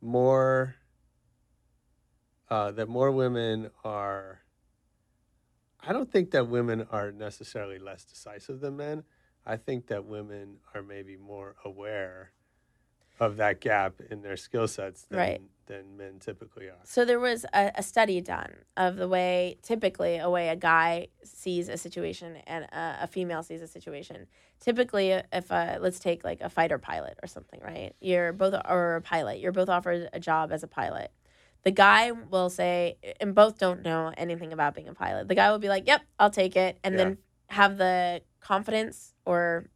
more uh, that more women are. I don't think that women are necessarily less decisive than men. I think that women are maybe more aware of that gap in their skill sets than, Right. than men typically are. So there was a, a study done of the way, typically, a way a guy sees a situation and a, a female sees a situation. Typically, uh, if a, let's take like a fighter pilot or something, right? You're both or a pilot. You're both offered a job as a pilot. The guy will say, and both don't know anything about being a pilot. The guy will be like, "Yep, I'll take it," and Yeah. then have the confidence or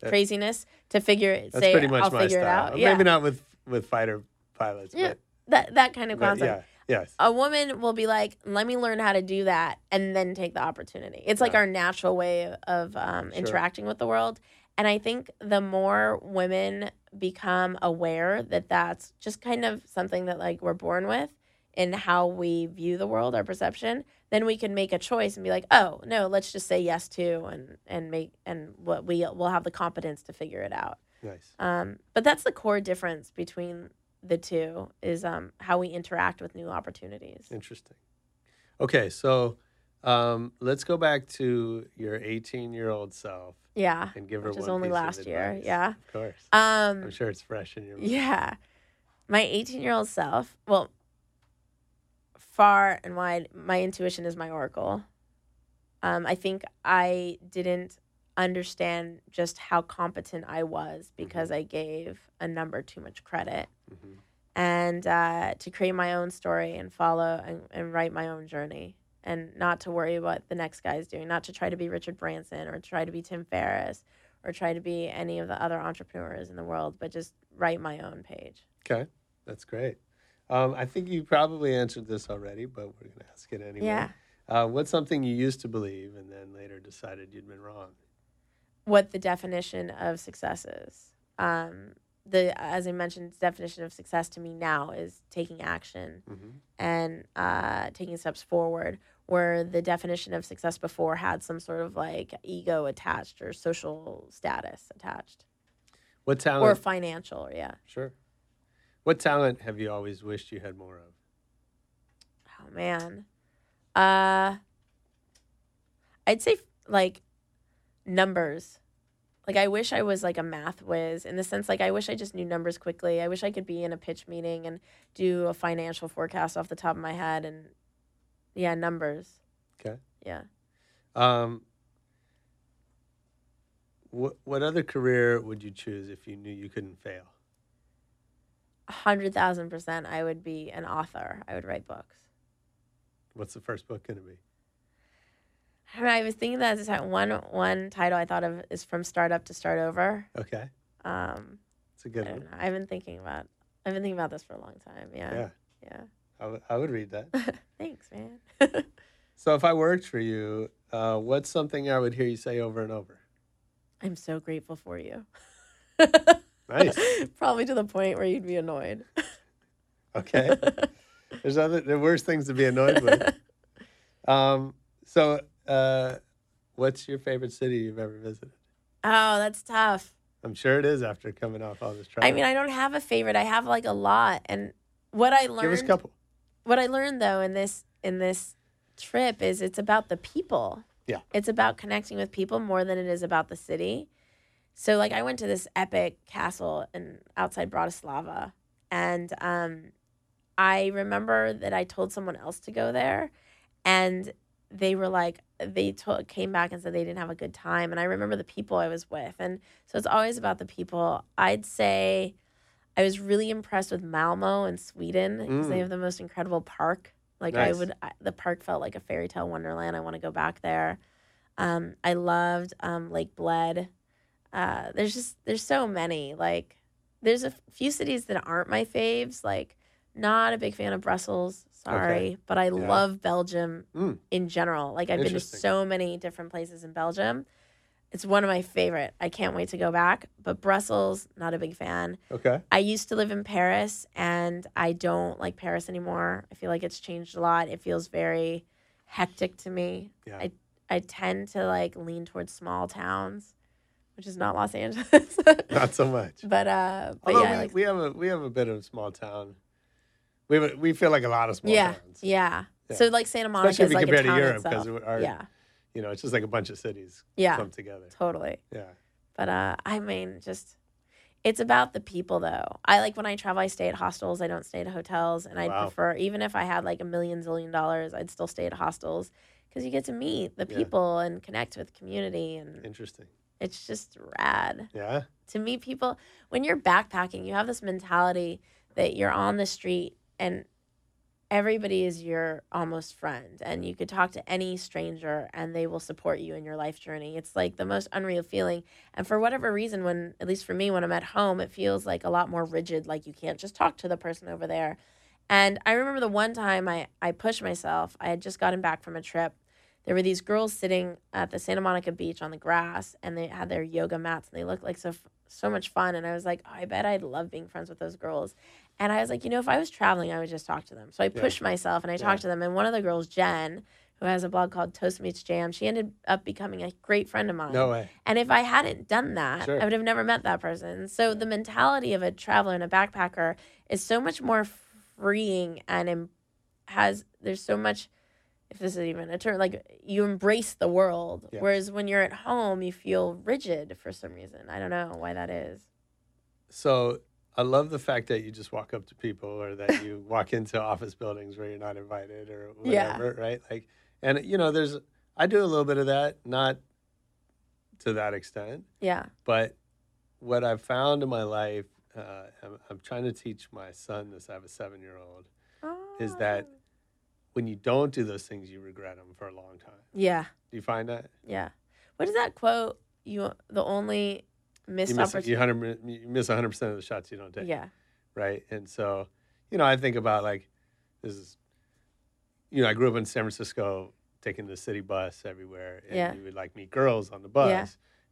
That- craziness to figure That's say, pretty much "I'll my figure style. it out." Yeah, Maybe not with with fighter pilots, Yeah, but, that that kind of concept yeah, yes, a woman will be like, "Let me learn how to do that," and then take the opportunity. It's like Yeah. our natural way of, um, Sure. interacting with the world. And I think the more women become aware that that's just kind of something that like we're born with in how we view the world, our perception, then we can make a choice and be like, "Oh no, let's just say yes to," and and make and what we will have the competence to figure it out. nice. Um, but that's the core difference between the two is um, how we interact with new opportunities. Interesting. Okay, so um, let's go back to your 18 year old self Yeah. and give her Which one only piece of last year, yeah. of course. Um I'm sure it's fresh in your mind. yeah. My 18-year-old self, well far and wide my intuition is my oracle. Um I think I didn't understand just how competent I was because I gave a number too much credit. Mhm. And uh, to create my own story and follow and, and write my own journey and not to worry what the next guy is doing, not to try to be Richard Branson or try to be Tim Ferriss or try to be any of the other entrepreneurs in the world, but just write my own page. Okay, that's great. Um, I think you probably answered this already, but we're going to ask it anyway. Yeah. Uh, what's something you used to believe and then later decided you'd been wrong? What the definition of success is. Um, the as I mentioned, definition of success to me now is taking action Mm-hmm. and uh, taking steps forward. Where the definition of success before had some sort of like ego attached or social status attached What talent or financial. Yeah. sure. What talent have you always wished you had more of? Oh man. Uh I'd say like numbers. Like I wish I was like a math whiz in the sense like I wish I just knew numbers quickly. I wish I could be in a pitch meeting and do a financial forecast off the top of my head and yeah, numbers. Okay. Yeah. Um, what what other career would you choose if you knew you couldn't fail? A hundred thousand percent I would be an author. I would write books. What's the first book going to be? I, don't know, I was thinking that at the time. One one title I thought of is from startup to start over. Okay, Um it's a I good don't one. know. I've been thinking about I've been thinking about this for a long time. Yeah. Yeah, Yeah. I would- I would read that. Thanks, man. So if I worked for you, uh, what's something I would hear you say over and over? I'm so grateful for you. Nice. Probably to the point where you'd be annoyed. Okay. There's other there are worse things to be annoyed with. Um, so uh, what's your favorite city you've ever visited? Oh, that's tough. I'm sure it is after coming off all this travel. I mean, I don't have a favorite. I have like a lot. And what I learned give us a couple. what I learned though in this in this trip is it's about the people. Yeah. It's about connecting with people more than it is about the city. So like I went to this epic castle in outside Bratislava and um I remember that I told someone else to go there and they were like they told, came back and said they didn't have a good time and I remember the people I was with and so it's always about the people. I'd say I was really impressed with Malmo in Sweden because they Mm. have the most incredible park. Like Nice. I would, I, the park felt like a fairy tale wonderland. I want to go back there. Um, I loved um, Lake Bled. Uh, there's just there's so many. Like there's a few cities that aren't my faves, like not a big fan of Brussels. Sorry, but I love Belgium Mm. in general. Like I've been to so many different places in Belgium. It's one of my favorite. I can't wait to go back. But Brussels, not a big fan. Okay. I used to live in Paris and I don't like Paris anymore. I feel like it's changed a lot. It feels very hectic to me. Yeah. I I tend to like lean towards small towns, which is not Los Angeles. Not so much. but uh but Although yeah, we, like we have a we have a bit of a small town. We have a, we feel like a lot of small yeah, towns. yeah. Yeah. So like Santa Monica Especially if is you like compare a to Europe, 'cause our- yeah, You know, it's just like a bunch of cities Yeah. come together. totally. Yeah. But uh, I mean, just it's about the people, though. I like when I travel, I stay at hostels. I don't stay at hotels, and I Wow. prefer even if I had like a million zillion dollars, I'd still stay at hostels because you get to meet the Yeah. people and connect with community, and Interesting. It's just rad Yeah. to meet people. When you're backpacking, you have this mentality that you're on the street and everybody is your almost friend and you could talk to any stranger and they will support you in your life journey it's like the most unreal feeling and for whatever reason when at least for me when i'm at home it feels like a lot more rigid like you can't just talk to the person over there and i remember the one time i i pushed myself i had just gotten back from a trip there were these girls sitting at the santa monica beach on the grass and they had their yoga mats and they looked like so so much fun and i was like oh, i bet i'd love being friends with those girls and I was like, you know, if I was traveling, I would just talk to them. So I Yeah. pushed myself and I Yeah. talked to them. And one of the girls, Jen, who has a blog called Toast Meets Jam, she ended up becoming a great friend of mine. No way. And if I hadn't done that, Sure. I would have never met that person. So the mentality of a traveler and a backpacker is so much more freeing and has there's so much if this is even a term like you embrace the world Yeah. whereas when you're at home you feel rigid for some reason i don't know why that is So I love the fact that you just walk up to people or that you walk into office buildings where you're not invited or Yeah. whatever, right? Like, and you know, there's, I do a little bit of that, not to that extent, yeah but what I've found in my life, uh, I'm, I'm trying to teach my son this. I have a seven year old, is that when you don't do those things, you regret them for a long time. yeah Do you find that? Yeah. What is that quote? You the only missed You miss, opportunity. you, 100, you miss 100% of the shots you don't take. Yeah. right? And so, you know, I think about like this is, you know, I grew up in San Francisco, taking the city bus everywhere, and Yeah. you would like meet girls on the bus,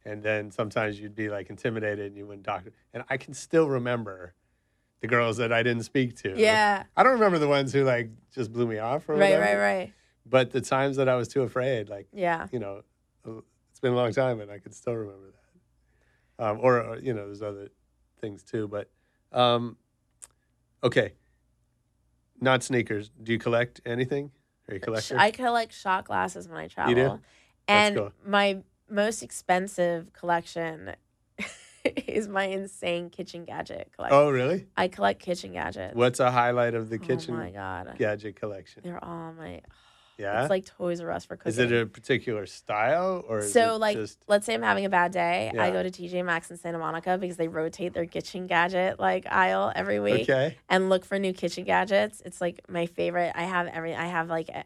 Yeah. and then sometimes you'd be like intimidated, and you wouldn't talk. to And I can still remember the girls that I didn't speak to. Yeah. I don't remember the ones who like just blew me off or Right, whatever. right, right. But the times that I was too afraid, like Yeah. you know, uh, it's been a long time, and I can still remember that. Um, or, or you know, there's other things too. But um, okay, not sneakers. Do you collect anything? Are you collector? I collect shot glasses when I travel. You do? That's And cool. my most expensive collection is my insane kitchen gadget collection. oh, really? I collect kitchen gadgets. What's a highlight of the kitchen Oh kitchen my god. gadget collection? They're all my Yeah. it's like Toys R Us for cooking. is it a particular style or is so like just let's say i'm having a bad day i go to tj maxx in santa monica because they rotate their kitchen gadget like aisle every week okay? and look for new kitchen gadgets it's like my favorite i have every i have like a-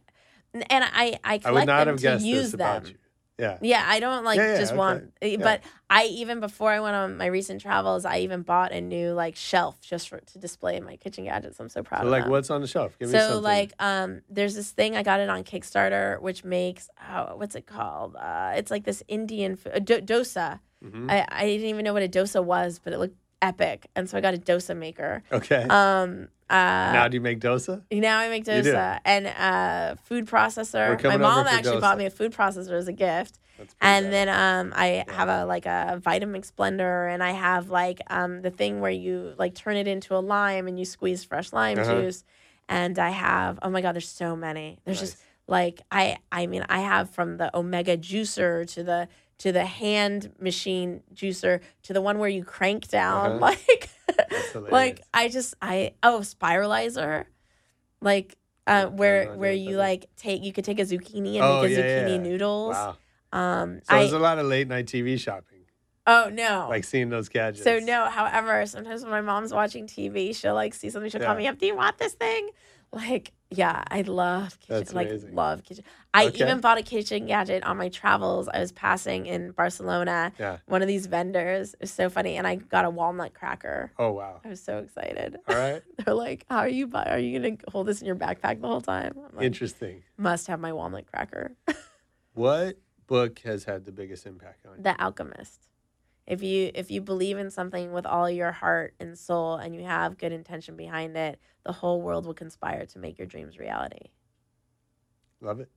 and i i collect I would not them have to guessed use this about them you. Yeah. yeah i don't like Yeah, yeah, just okay. want eh, but i even before i went on my recent travels i even bought a new like shelf just for to display my kitchen gadgets i'm so proud So of like, them. what's on the shelf? Give me so like um there's this thing i got it on kickstarter which makes oh, what's it called uh it's like this indian food, do- dosa Mhm. I, I didn't even know what a dosa was but it looked epic and so i got a dosa maker okay. um uh now do you make dosa? now I make dosa and uh food processor. My mom actually bought me a food processor as a gift. And bad. then um I have a like a Vitamix blender and I have like um the thing where you like turn it into a lime and you squeeze fresh lime Uh-huh. juice. And I have oh my god, there's so many. There's just like I I mean I have from the Omega juicer to the to the hand machine juicer to the one where you crank down Uh-huh. like like I just I oh spiralizer like uh, where where you like take you could take a zucchini and Oh, make a yeah, zucchini yeah. noodles. wow. Um, So I there's a lot of late night TV shopping, oh no. like seeing those gadgets. so no, however, sometimes when my mom's watching TV, she'll like see something, she'll call me up. Do you want this thing? Like, yeah, I love kitchen. That's like, amazing. love kitchen. I Okay. even bought a kitchen gadget on my travels. I was passing in Barcelona. Yeah. One of these vendors. It was so funny, and I got a walnut cracker. Oh wow. I was so excited. All right. They're like, "How are you? bu- Are you gonna hold this in your backpack the whole time?" I'm like, Interesting. Must have my walnut cracker. What book has had the biggest impact on you? the Alchemist. If you if you believe in something with all your heart and soul, and you have good intention behind it, the whole world will conspire to make your dreams reality. Love it.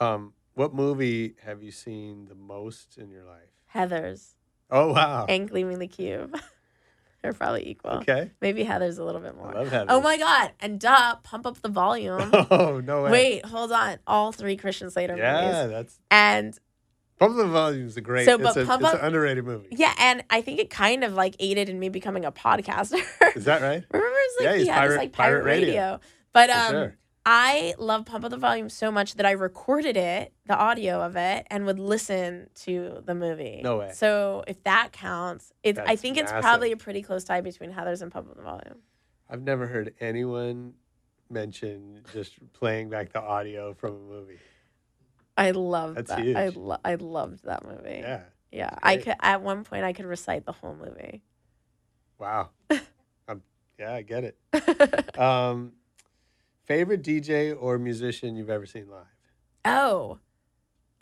Um, what movie have you seen the most in your life? Heathers Oh wow. and Gleaming the Cube. They're probably equal. Okay. Maybe Heathers a little bit more. I love Heather. Oh my god! And duh, pump up the volume. Oh no way. Wait, hold on. All three Christian Slater Yeah, movies. that's And Pump of the Volume is a great. So, it's but a, Pump it's Up- an underrated movie. yeah, and I think it kind of like aided in me becoming a podcaster. Is that right? Remember, it's like Yeah, he had pirate- this like pirate pirate, radio. radio. But um, sure. I love Pump Up the Volume so much that I recorded it, the audio of it, and would listen to the movie. No way. So if that counts, it's I That's think it's probably a pretty close tie between Heathers and Pump Up the Volume. I've never heard anyone mention just playing back the audio from a movie. I love That's that. huge. I lo- I loved that movie. Yeah. Yeah. I could at one point I could recite the whole movie. Wow. um, yeah, I get it. Um, favorite DJ or musician you've ever seen live? Oh,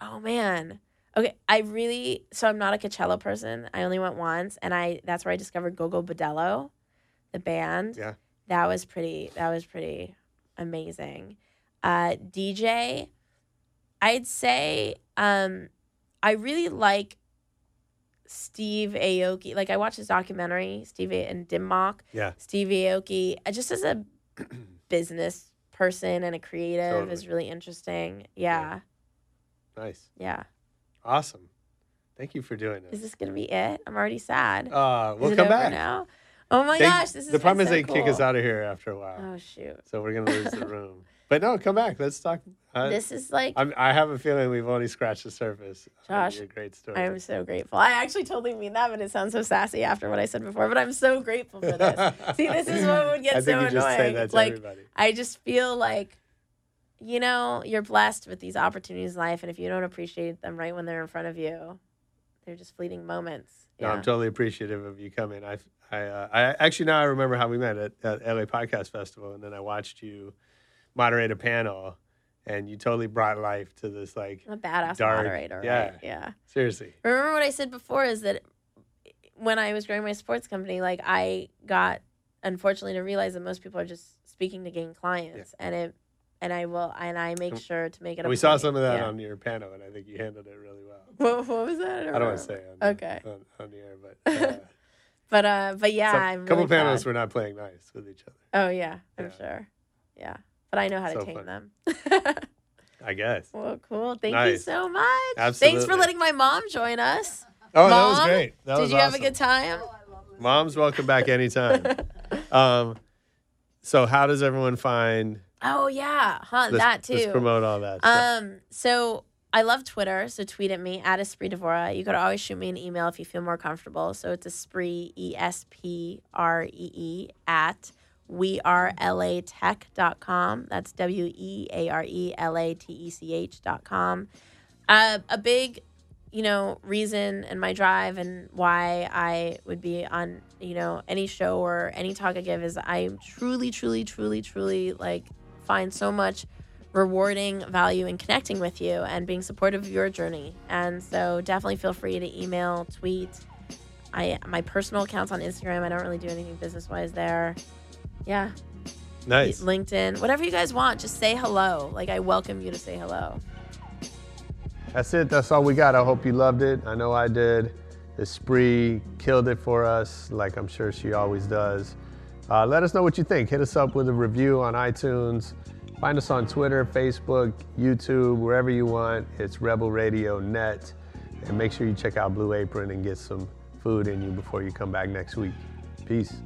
oh man. Okay, I really so I'm not a Coachella person. I only went once, and I that's where I discovered Gogol Bordello, the band. Yeah. that was pretty. That was pretty amazing. Uh, DJ, I'd say um, I really like Steve Aoki. Like I watched his documentary, Steve A- and Dim Mak. Yeah. Steve Aoki, uh, just as a business person and a creative, Totally. is really interesting. Yeah, Nice. yeah. Awesome. Thank you for doing this. Is this. gonna be it? I'm already sad. Uh, we'll come back. now? Oh my They- gosh, this is the problem is so they kick us out of here after a while. Oh shoot, So we're gonna lose the room. But no, come back. Let's talk. Uh, this is like I'm, I have a feeling we've only scratched the surface. Josh, your great story. I'm so grateful. I actually totally mean that, but it sounds so sassy after what I said before. But I'm so grateful for this. See, this is what would get so annoying. like, everybody. I just feel like, you know, you're blessed with these opportunities in life, and if you don't appreciate them right when they're in front of you, they're just fleeting moments. No, I'm totally appreciative of you coming. I, I, uh, I actually now I remember how we met at, at LA Podcast Festival, and then I watched you moderate a panel, and you totally brought life to this. Like, a badass dark- moderator, right? yeah. Yeah. seriously, Remember what I said before is that when I was growing my sports company, like I got unfortunately to realize that most people are just speaking to gain clients, and it, and I will, and I make sure to make it. a we saw point. some of that Yeah. on your panel, and I think you handled it really well. What, what was that? I don't want to say on, Okay. on, on the air, but uh, But uh, but yeah, some- I'm couple really panels proud. were not playing nice with each other. Oh yeah, I'm Yeah. sure. Yeah, but I know how to So tame fun. them. I guess. well, cool. Thank you so much. Absolutely. Thanks for letting my mom join us. Oh, that was Mom, great. That Did was you have a good time? Mom's welcome back anytime. um, so how does everyone find? Oh yeah, huh? Let's, that too. Let's promote all that. stuff. Um, so I love Twitter, so tweet at me at Espree Devora. You could always shoot me an email if you feel more comfortable. So it's Espree E S P R E E at we are latech.com. That's W E A R E L A T E C H dot. Uh, a big, you know, reason and my drive and why I would be on, you know, any show or any talk I give is I truly, truly, truly, truly like find so much rewarding value in connecting with you and being supportive of your journey. And so definitely feel free to email, tweet. I my personal accounts on Instagram. I don't really do anything business wise there. Yeah, nice. LinkedIn, whatever you guys want. Just say hello. Like I welcome you to say hello. That's it. That's all we got. I hope you loved it. I know I did. Espree killed it for us, like I'm sure she always does. Uh, let us know what you think. Hit us up with a review on iTunes. Find us on Twitter, Facebook, YouTube, wherever you want. It's Rebel Radio Net. And make sure you check out Blue Apron and get some food in you before you come back next week. Peace.